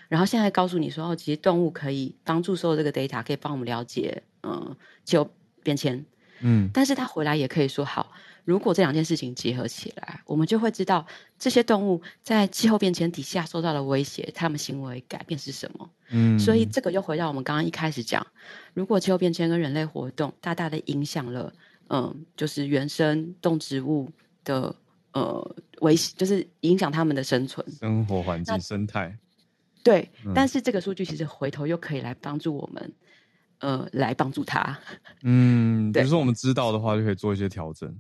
S3: 然后现在告诉你说，哦，其实动物可以帮助所有这个 data，可以帮我们了解，嗯、呃，气候变迁，
S1: 嗯，
S3: 但是他回来也可以说好。如果这两件事情结合起来，我们就会知道这些动物在气候变迁底下受到的威胁，它们行为改变是什么。
S1: 嗯，
S3: 所以这个又回到我们刚刚一开始讲，如果气候变迁跟人类活动大大的影响了，嗯，就是原生动植物的呃维，就是影响它们的生存、
S1: 生活环境、生态。
S3: 对、嗯，但是这个数据其实回头又可以来帮助我们，呃，来帮助它。
S1: 嗯，比如说我们知道的话，就可以做一些调整。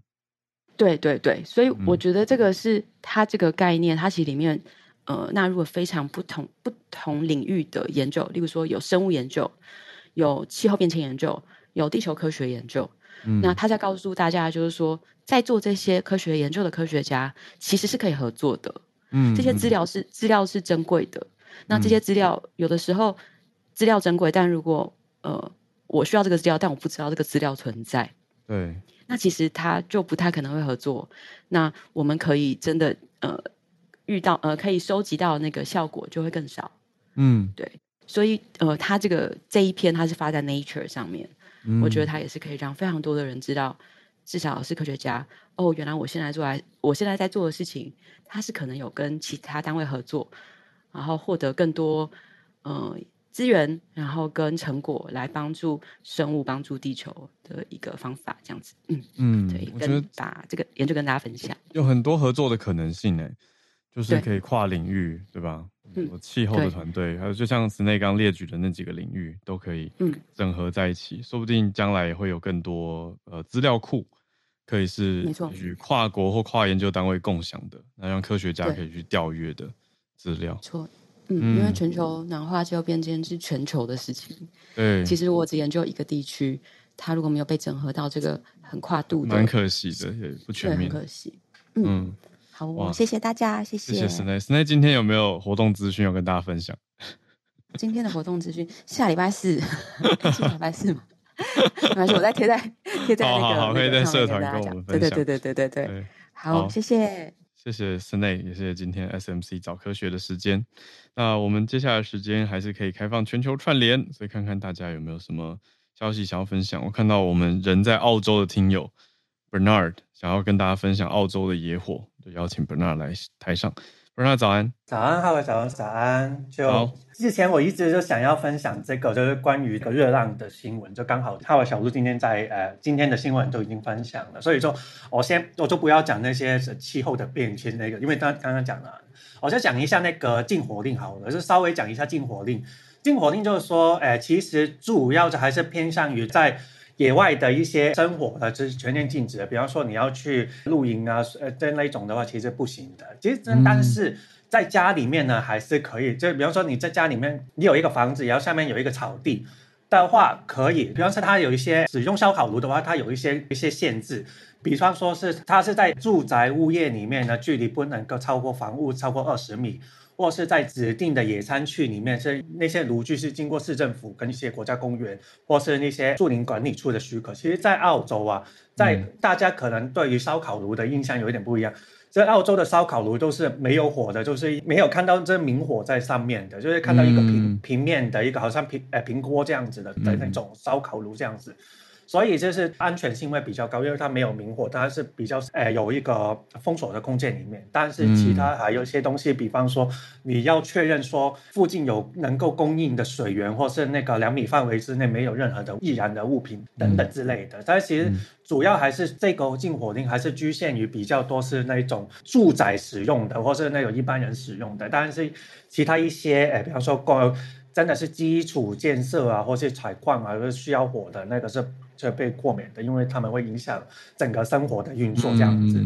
S3: 对对对，所以我觉得这个是它这个概念，嗯、它其实里面呃纳入了非常不同不同领域的研究，例如说有生物研究，有气候变迁研究，有地球科学研究。嗯、那他在告诉大家，就是说在做这些科学研究的科学家其实是可以合作的。
S1: 嗯，
S3: 这些资料是资料是珍贵的。那这些资料有的时候资料珍贵，但如果呃我需要这个资料，但我不知道这个资料存在。
S1: 对。
S3: 那其实他就不太可能会合作。那我们可以真的呃遇到呃可以收集到那个效果就会更少。
S1: 嗯，
S3: 对。所以呃，他这个这一篇他是发在 Nature 上面，嗯，我觉得他也是可以让非常多的人知道，至少是科学家哦，原来我现在做来我现在在做的事情，他是可能有跟其他单位合作，然后获得更多呃。资源，然后跟成果来帮助生物、帮助地球的一个方法，这样子，嗯
S1: 嗯，
S3: 对，我觉得把这个研究跟大家分享，
S1: 有很多合作的可能性呢，就是可以跨领域，对，对吧？嗯，气候的团队，还有就像 Snae 刚列举的那几个领域，都可以嗯整合在一起，嗯，说不定将来也会有更多呃资料库，可以是与跨国或跨研究单位共享的，那让科学家可以去调阅的资料。
S3: 错。嗯，因为全球暖化、气候变迁是全球的事情。
S1: 对，
S3: 其实我只研究一个地区，它如果没有被整合到这个很跨度的，
S1: 蛮可惜的，也不全面。
S3: 很可惜。嗯，嗯好，谢谢大家，谢谢。
S1: 谢谢 Snae。Snae 今天有没有活动资讯要跟大家分享？
S3: 今天的活动资讯，下礼拜四，下礼拜四嘛，没关系，我再贴在贴在那个，
S1: 好好好，可以在社团跟我们分享。
S3: 对对对对对对对，好，谢谢。
S1: 谢谢 sn 也谢谢今天 SMC 早科学的时间。那我们接下来时间还是可以开放全球串联，所以看看大家有没有什么消息想要分享。我看到我们人在澳洲的听友 Bernard 想要跟大家分享澳洲的野火，就邀请 Bernard 来台上。早安，
S4: 早安，哈喽，早安，早安。就之前我一直就想要分享这个，就是关于一个热浪的新闻，就刚好哈喽小鹿今天在呃今天的新闻都已经分享了，所以说我先我就不要讲那些气候的变迁那个，因为刚刚刚讲了，我就讲一下那个禁火令好了，就稍微讲一下禁火令。禁火令就是说，呃，其实主要就还是偏向于在。野外的一些生活的，就是全面禁止的。比方说你要去露营啊，呃，这那一种的话，其实不行的。其实，但是在家里面呢，还是可以。就比方说你在家里面，你有一个房子，然后下面有一个草地的话，可以。比方说它有一些使用烧烤炉的话，它有一些一些限制。比方说是它是在住宅物业里面呢，距离不能够超过房屋超过二十米。或是在指定的野餐区里面，是那些炉具是经过市政府跟一些国家公园，或是那些树林管理处的许可。其实，在澳洲啊，在大家可能对于烧烤炉的印象有一点不一样。在澳洲的烧烤炉都是没有火的，就是没有看到这明火在上面的，就是看到一个平平面的一个好像平呃平锅这样子的的那种烧烤炉这样子。所以就是安全性会比较高，因为它没有明火，它是比较呃有一个封锁的空间里面。但是其他还有一些东西，比方说你要确认说附近有能够供应的水源，或是那个两米范围之内没有任何的易燃的物品等等之类的。但是其实主要还是这个禁火令还是局限于比较多是那种住宅使用的，或是那种一般人使用的。但是其他一些呃，比方说光真的是基础建设啊，或是采矿啊，是需要火的那个是。就被豁免的，因为他们会影响整个生活的运作这样子。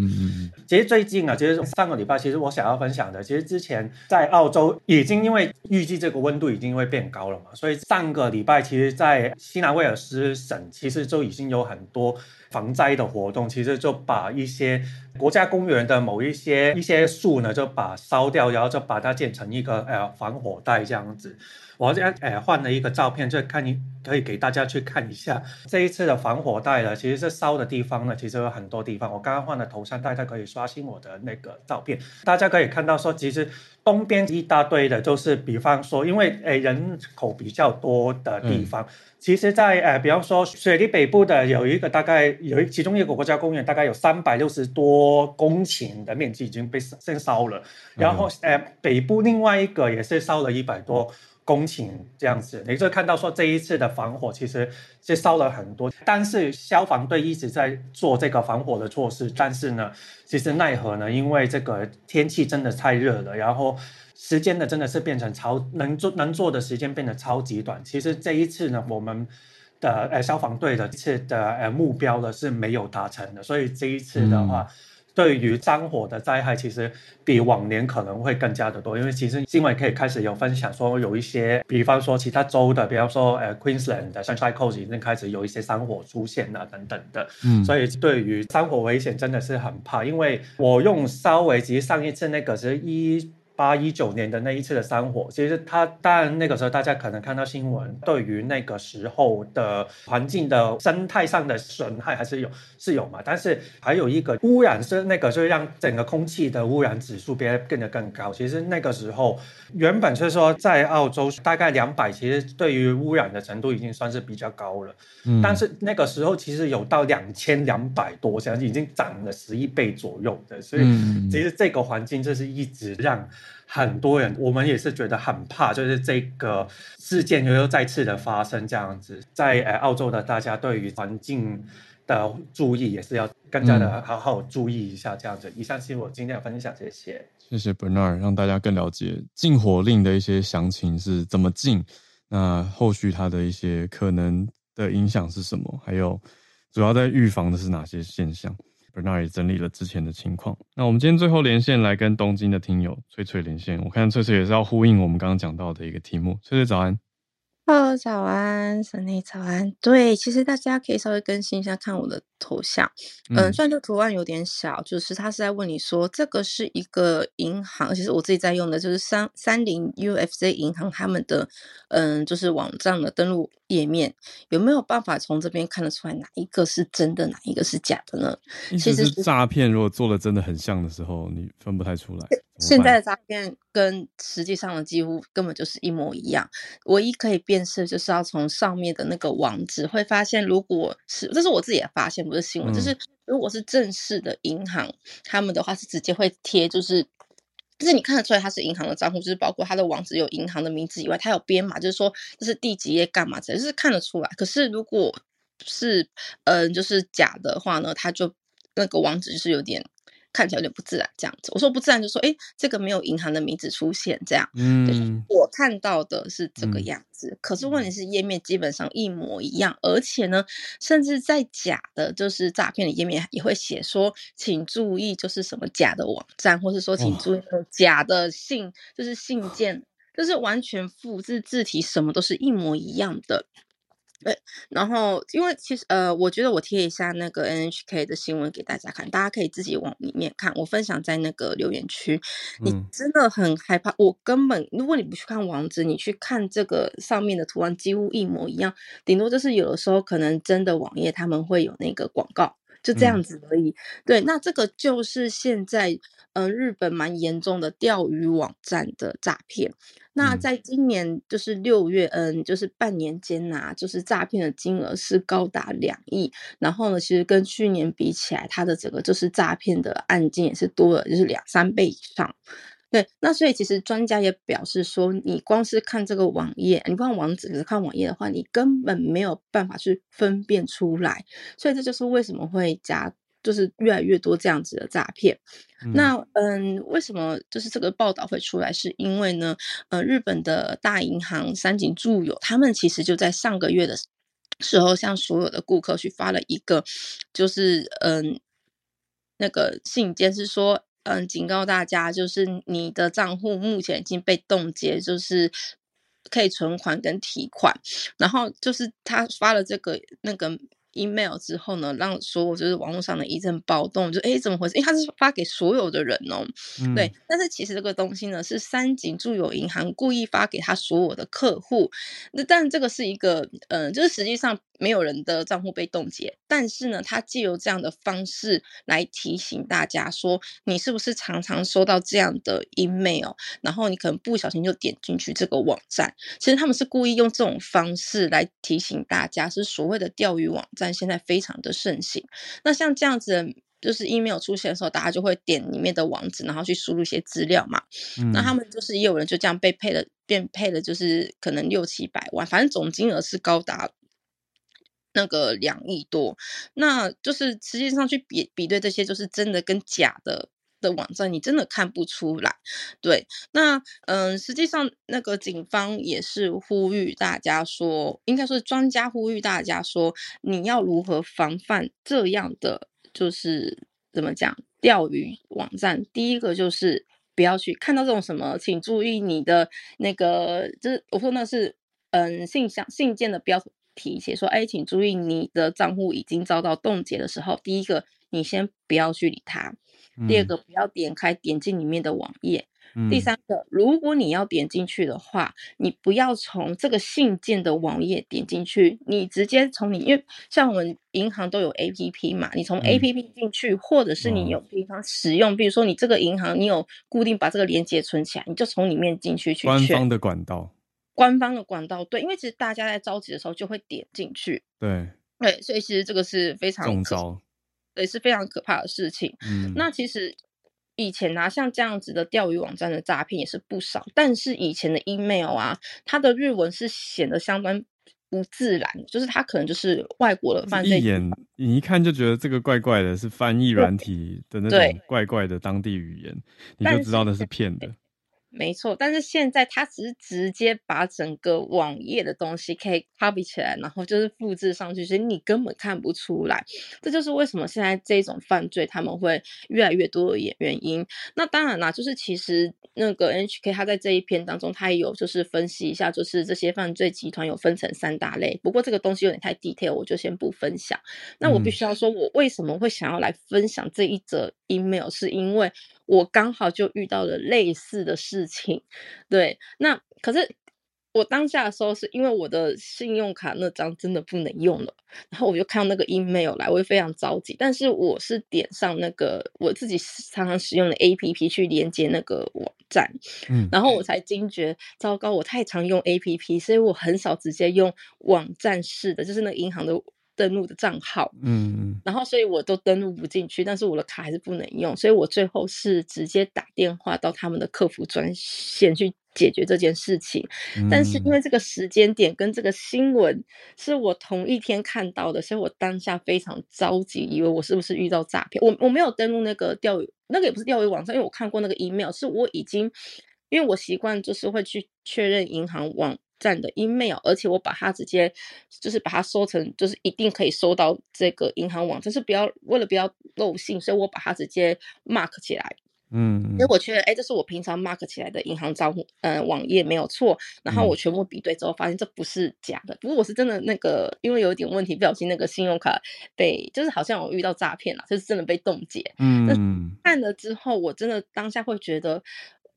S4: 其实最近啊，其实上个礼拜，其实我想要分享的，其实之前在澳洲已经因为预计这个温度已经会变高了嘛，所以上个礼拜其实，在新南威尔斯省其实就已经有很多防灾的活动，其实就把一些国家公园的某一些一些树呢，就把烧掉，然后就把它建成一个呃防火带这样子。我这样诶换了一个照片，就看你可以给大家去看一下这一次的防火带呢，其实是烧的地方呢，其实有很多地方。我刚刚换了头像，大家可以刷新我的那个照片，大家可以看到说，其实东边一大堆的，就是比方说，因为诶人口比较多的地方，嗯、其实在诶比方说雪梨北部的有一个大概有一其中一个国家公园，大概有三百六十多公顷的面积已经被先烧了，然后诶北部另外一个也是烧了一百多。公顷这样子，你就看到说这一次的防火其实是烧了很多，但是消防队一直在做这个防火的措施，但是呢，其实奈何呢？因为这个天气真的太热了，然后时间呢真的是变成超能做能做的时间变得超级短。其实这一次呢，我们的呃消防队的这次的呃目标呢是没有达成的，所以这一次的话。嗯对于山火的灾害，其实比往年可能会更加的多，因为其实新闻可以开始有分享说，有一些，比方说其他州的，比方说呃 Queensland 的 Sunshine Coast 已经开始有一些山火出现了等等的，嗯，所以对于山火危险真的是很怕，因为我用稍微，其实上一次那个是一。八一九年的那一次的山火，其实它当然那个时候大家可能看到新闻，对于那个时候的环境的生态上的损害还是有是有嘛，但是还有一个污染是那个，就让整个空气的污染指数变得变得更高。其实那个时候原本是说在澳洲大概两百，其实对于污染的程度已经算是比较高了。嗯，但是那个时候其实有到两千两百多，相信已经涨了十一倍左右的。所以其实这个环境就是一直让。很多人，我们也是觉得很怕，就是这个事件又又再次的发生这样子，在呃澳洲的大家对于环境的注意也是要更加的好好注意一下这样子。嗯、以上是我今天的分享，谢谢。
S1: 谢谢 Bernard，让大家更了解禁火令的一些详情是怎么禁，那后续它的一些可能的影响是什么，还有主要在预防的是哪些现象。Bernard 也整理了之前的情况。那我们今天最后连线来跟东京的听友翠翠连线。我看翠翠也是要呼应我们刚刚讲到的一个题目。翠翠早安。
S5: Hello，早安，Sunny 早安。对，其实大家可以稍微更新一下看我的头像。嗯，虽然这个图案有点小，就是他是在问你说，这个是一个银行，其实我自己在用的就是三三菱 UFC 银行他们的嗯，就是网站的登录页面，有没有办法从这边看得出来哪一个是真的，哪一个是假的呢？
S1: 其实是诈骗，如果做的真的很像的时候，你分不太出来。
S5: 现在的诈骗跟实际上的几乎根本就是一模一样，唯一可以辨识就是要从上面的那个网址会发现，如果是这是我自己的发现，不是新闻，嗯、就是如果是正式的银行，他们的话是直接会贴，就是就是你看得出来它是银行的账户，就是包括它的网址有银行的名字以外，它有编码，就是说这是第几页干嘛，只是看得出来。可是如果是嗯、就是假的话呢，它就那个网址就是有点。看起来有点不自然，这样子。我说不自然，就说，哎，这个没有银行的名字出现，这样。嗯，我看到的是这个样子。嗯、可是问题是，页面基本上一模一样，而且呢，甚至在假的，就是诈骗的页面也会写说，请注意，就是什么假的网站，或是说，请注意假的信，哦、就是信件，就是完全复制字体，什么都是一模一样的。对，然后因为其实呃，我觉得我贴一下那个 NHK 的新闻给大家看，大家可以自己往里面看。我分享在那个留言区，你真的很害怕。我根本如果你不去看网址，你去看这个上面的图案几乎一模一样，顶多就是有的时候可能真的网页他们会有那个广告，就这样子而已。嗯、对，那这个就是现在嗯、呃、日本蛮严重的钓鱼网站的诈骗。那在今年就是六月，嗯，就是半年间呐、啊，就是诈骗的金额是高达两亿。然后呢，其实跟去年比起来，它的整个就是诈骗的案件也是多了，就是两三倍以上。对，那所以其实专家也表示说，你光是看这个网页，你不看网址，只是看网页的话，你根本没有办法去分辨出来。所以这就是为什么会加。就是越来越多这样子的诈骗，嗯那嗯，为什么就是这个报道会出来？是因为呢，呃，日本的大银行三井住友，他们其实就在上个月的时候，向所有的顾客去发了一个，就是嗯，那个信件是说，嗯，警告大家，就是你的账户目前已经被冻结，就是可以存款跟提款，然后就是他发了这个那个。email 之后呢，让所有就是网络上的一阵暴动，就哎怎么回事？因为他是发给所有的人哦，嗯、对。但是其实这个东西呢，是三井住友银行故意发给他所有的客户。那但这个是一个，嗯、呃，就是实际上。没有人的账户被冻结，但是呢，他借由这样的方式来提醒大家说，你是不是常常收到这样的 email，然后你可能不小心就点进去这个网站。其实他们是故意用这种方式来提醒大家，是所谓的钓鱼网站现在非常的盛行。那像这样子，就是 email 出现的时候，大家就会点里面的网址，然后去输入一些资料嘛。嗯、那他们就是也有人就这样被配了，变配了，就是可能六七百万，反正总金额是高达。那个两亿多，那就是实际上去比比对这些，就是真的跟假的的网站，你真的看不出来。对，那嗯，实际上那个警方也是呼吁大家说，应该说是专家呼吁大家说，你要如何防范这样的，就是怎么讲钓鱼网站。第一个就是不要去看到这种什么，请注意你的那个，就是我说那是嗯信箱信件的标。提写说，哎，请注意，你的账户已经遭到冻结的时候，第一个，你先不要去理它；嗯、第二个，不要点开点进里面的网页；嗯、第三个，如果你要点进去的话，你不要从这个信件的网页点进去，你直接从你，因为像我们银行都有 APP 嘛，你从 APP 进去，嗯、或者是你有地方使用，哦、比如说你这个银行你有固定把这个链接存起来，你就从里面进去去
S1: 官方的管道。
S5: 官方的管道，对，因为其实大家在着急的时候就会点进去，
S1: 对
S5: 对，所以其实这个是非常
S1: 中招，
S5: 对，是非常可怕的事情。嗯，那其实以前啊，像这样子的钓鱼网站的诈骗也是不少，但是以前的 email 啊，它的日文是显得相当不自然，就是它可能就是外国的犯罪，
S1: 一眼你一看就觉得这个怪怪的，是翻译软体的那种怪怪的当地语言，你就知道那是骗的。
S5: 没错，但是现在他只是直接把整个网页的东西可以 copy 起来，然后就是复制上去，所以你根本看不出来。这就是为什么现在这种犯罪他们会越来越多的原因。那当然啦，就是其实那个 NHK 他在这一篇当中，他也有就是分析一下，就是这些犯罪集团有分成三大类。不过这个东西有点太 detail，我就先不分享。那我必须要说，我为什么会想要来分享这一则 email，是因为。我刚好就遇到了类似的事情，对，那可是我当下的时候是因为我的信用卡那张真的不能用了，然后我就看到那个 email 来，我就非常着急，但是我是点上那个我自己常常使用的 APP 去连接那个网站，嗯，然后我才惊觉，糟糕，我太常用 APP，所以我很少直接用网站式的，就是那个银行的。登录的账号，嗯，然后所以我都登录不进去，但是我的卡还是不能用，所以我最后是直接打电话到他们的客服专线去解决这件事情。嗯、但是因为这个时间点跟这个新闻是我同一天看到的，所以我当下非常着急，以为我是不是遇到诈骗。我我没有登录那个钓鱼，那个也不是钓鱼网站，因为我看过那个 email，是我已经因为我习惯就是会去确认银行网。站的 email，而且我把它直接就是把它收成，就是一定可以收到这个银行网，就是不要为了不要漏信，所以我把它直接 mark 起来。嗯，因为我觉得，哎，这是我平常 mark 起来的银行账户，呃，网页没有错。然后我全部比对之后，发现这不是假的。不过我是真的那个，因为有一点问题，不小心那个信用卡被，就是好像我遇到诈骗了，就是真的被冻结。嗯，看了之后，我真的当下会觉得。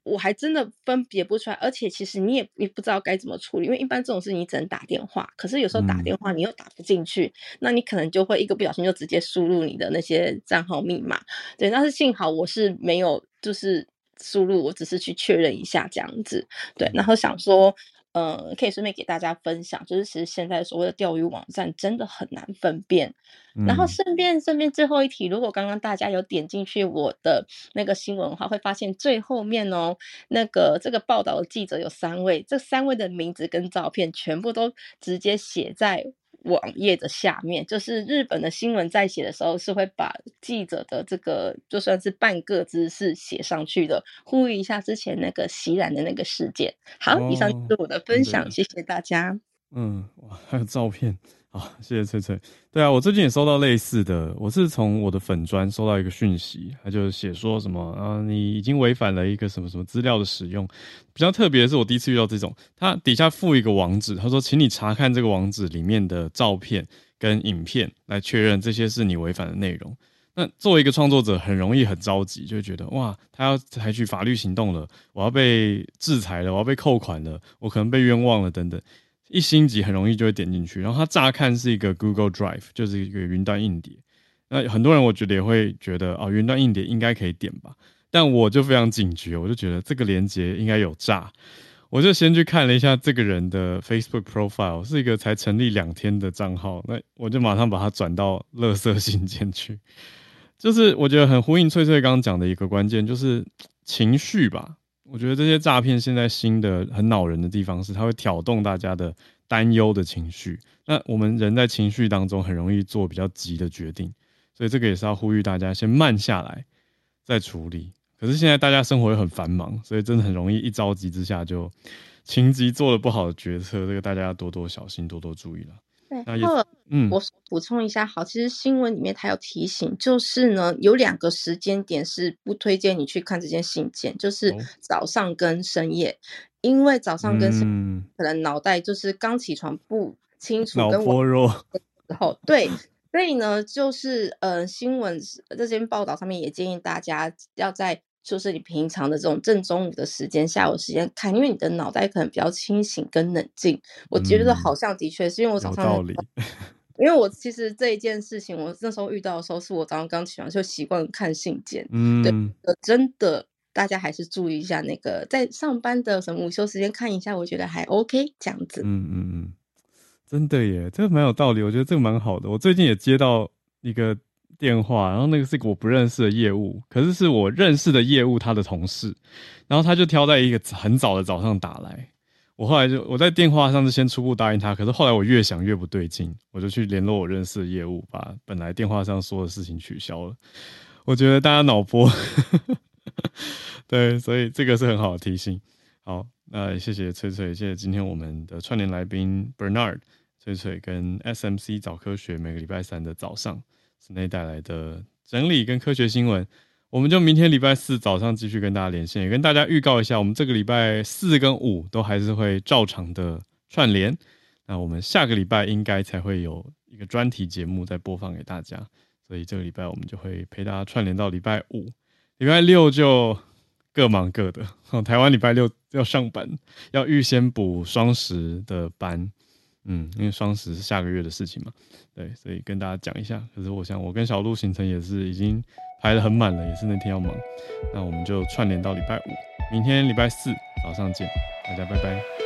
S5: 我还真的分别不出来，而且其实你也你不知道该怎么处理，因为一般这种事你只能打电话，可是有时候打电话你又打不进去，嗯、那你可能就会一个不小心就直接输入你的那些账号密码，对，但是幸好我是没有就是输入，我只是去确认一下这样子，对，然后想说。呃，可以顺便给大家分享，就是其实现在所谓的钓鱼网站真的很难分辨。嗯、然后顺便顺便最后一题，如果刚刚大家有点进去我的那个新闻的话，会发现最后面哦，那个这个报道的记者有三位，这三位的名字跟照片全部都直接写在。网页的下面，就是日本的新闻在写的时候，是会把记者的这个就算是半个姿势写上去的，呼吁一下之前那个袭染的那个事件。好，哦、以上就是我的分享，对谢谢大家。嗯，
S1: 哇，还有照片。啊，谢谢翠翠。对啊，我最近也收到类似的，我是从我的粉专收到一个讯息，他就写说什么啊，你已经违反了一个什么什么资料的使用。比较特别的是，我第一次遇到这种，他底下附一个网址，他说，请你查看这个网址里面的照片跟影片，来确认这些是你违反的内容。那作为一个创作者，很容易很着急，就觉得哇，他要采取法律行动了，我要被制裁了，我要被扣款了，我可能被冤枉了等等。一星级很容易就会点进去，然后它乍看是一个 Google Drive，就是一个云端硬碟。那很多人我觉得也会觉得哦，云端硬碟应该可以点吧，但我就非常警觉，我就觉得这个连接应该有诈，我就先去看了一下这个人的 Facebook profile，是一个才成立两天的账号，那我就马上把它转到垃圾信件去。就是我觉得很呼应翠翠刚刚讲的一个关键，就是情绪吧。我觉得这些诈骗现在新的很恼人的地方是，它会挑动大家的担忧的情绪。那我们人在情绪当中很容易做比较急的决定，所以这个也是要呼吁大家先慢下来再处理。可是现在大家生活又很繁忙，所以真的很容易一着急之下就情急做了不好的决策。这个大家要多多小心，多多注意了。
S5: 对，然后嗯，我补充一下，好，其实新闻里面它有提醒，就是呢，有两个时间点是不推荐你去看这件信件，就是早上跟深夜，哦、因为早上跟深夜、嗯、可能脑袋就是刚起床不清楚，脑波弱，然后对，所以呢，就是呃，新闻这篇报道上面也建议大家要在。就是你平常的这种正中午的时间、下午时间看，因为你的脑袋可能比较清醒跟冷静。我觉得好像的确是因为我早上，因为我其实这一件事情，我那时候遇到的时候，是我早上刚起床就习惯看信件。嗯，对，真的，大家还是注意一下那个在上班的什么午休时间看一下，我觉得还 OK 这样子。
S1: 嗯嗯嗯，真的耶，这个蛮有道理，我觉得这个蛮好的。我最近也接到一个。电话，然后那个是我不认识的业务，可是是我认识的业务他的同事，然后他就挑在一个很早的早上打来，我后来就我在电话上是先初步答应他，可是后来我越想越不对劲，我就去联络我认识的业务，把本来电话上说的事情取消了。我觉得大家脑波，对，所以这个是很好的提醒。好，那谢谢翠翠，谢谢今天我们的串联来宾 Bernard 翠翠跟 SMC 早科学每个礼拜三的早上。室内带来的整理跟科学新闻，我们就明天礼拜四早上继续跟大家连线，也跟大家预告一下，我们这个礼拜四跟五都还是会照常的串联。那我们下个礼拜应该才会有一个专题节目再播放给大家，所以这个礼拜我们就会陪大家串联到礼拜五，礼拜六就各忙各的。台湾礼拜六要上班，要预先补双十的班。嗯，因为双十是下个月的事情嘛，对，所以跟大家讲一下。可是我想，我跟小鹿行程也是已经排得很满了，也是那天要忙。那我们就串联到礼拜五，明天礼拜四早上见，大家拜拜。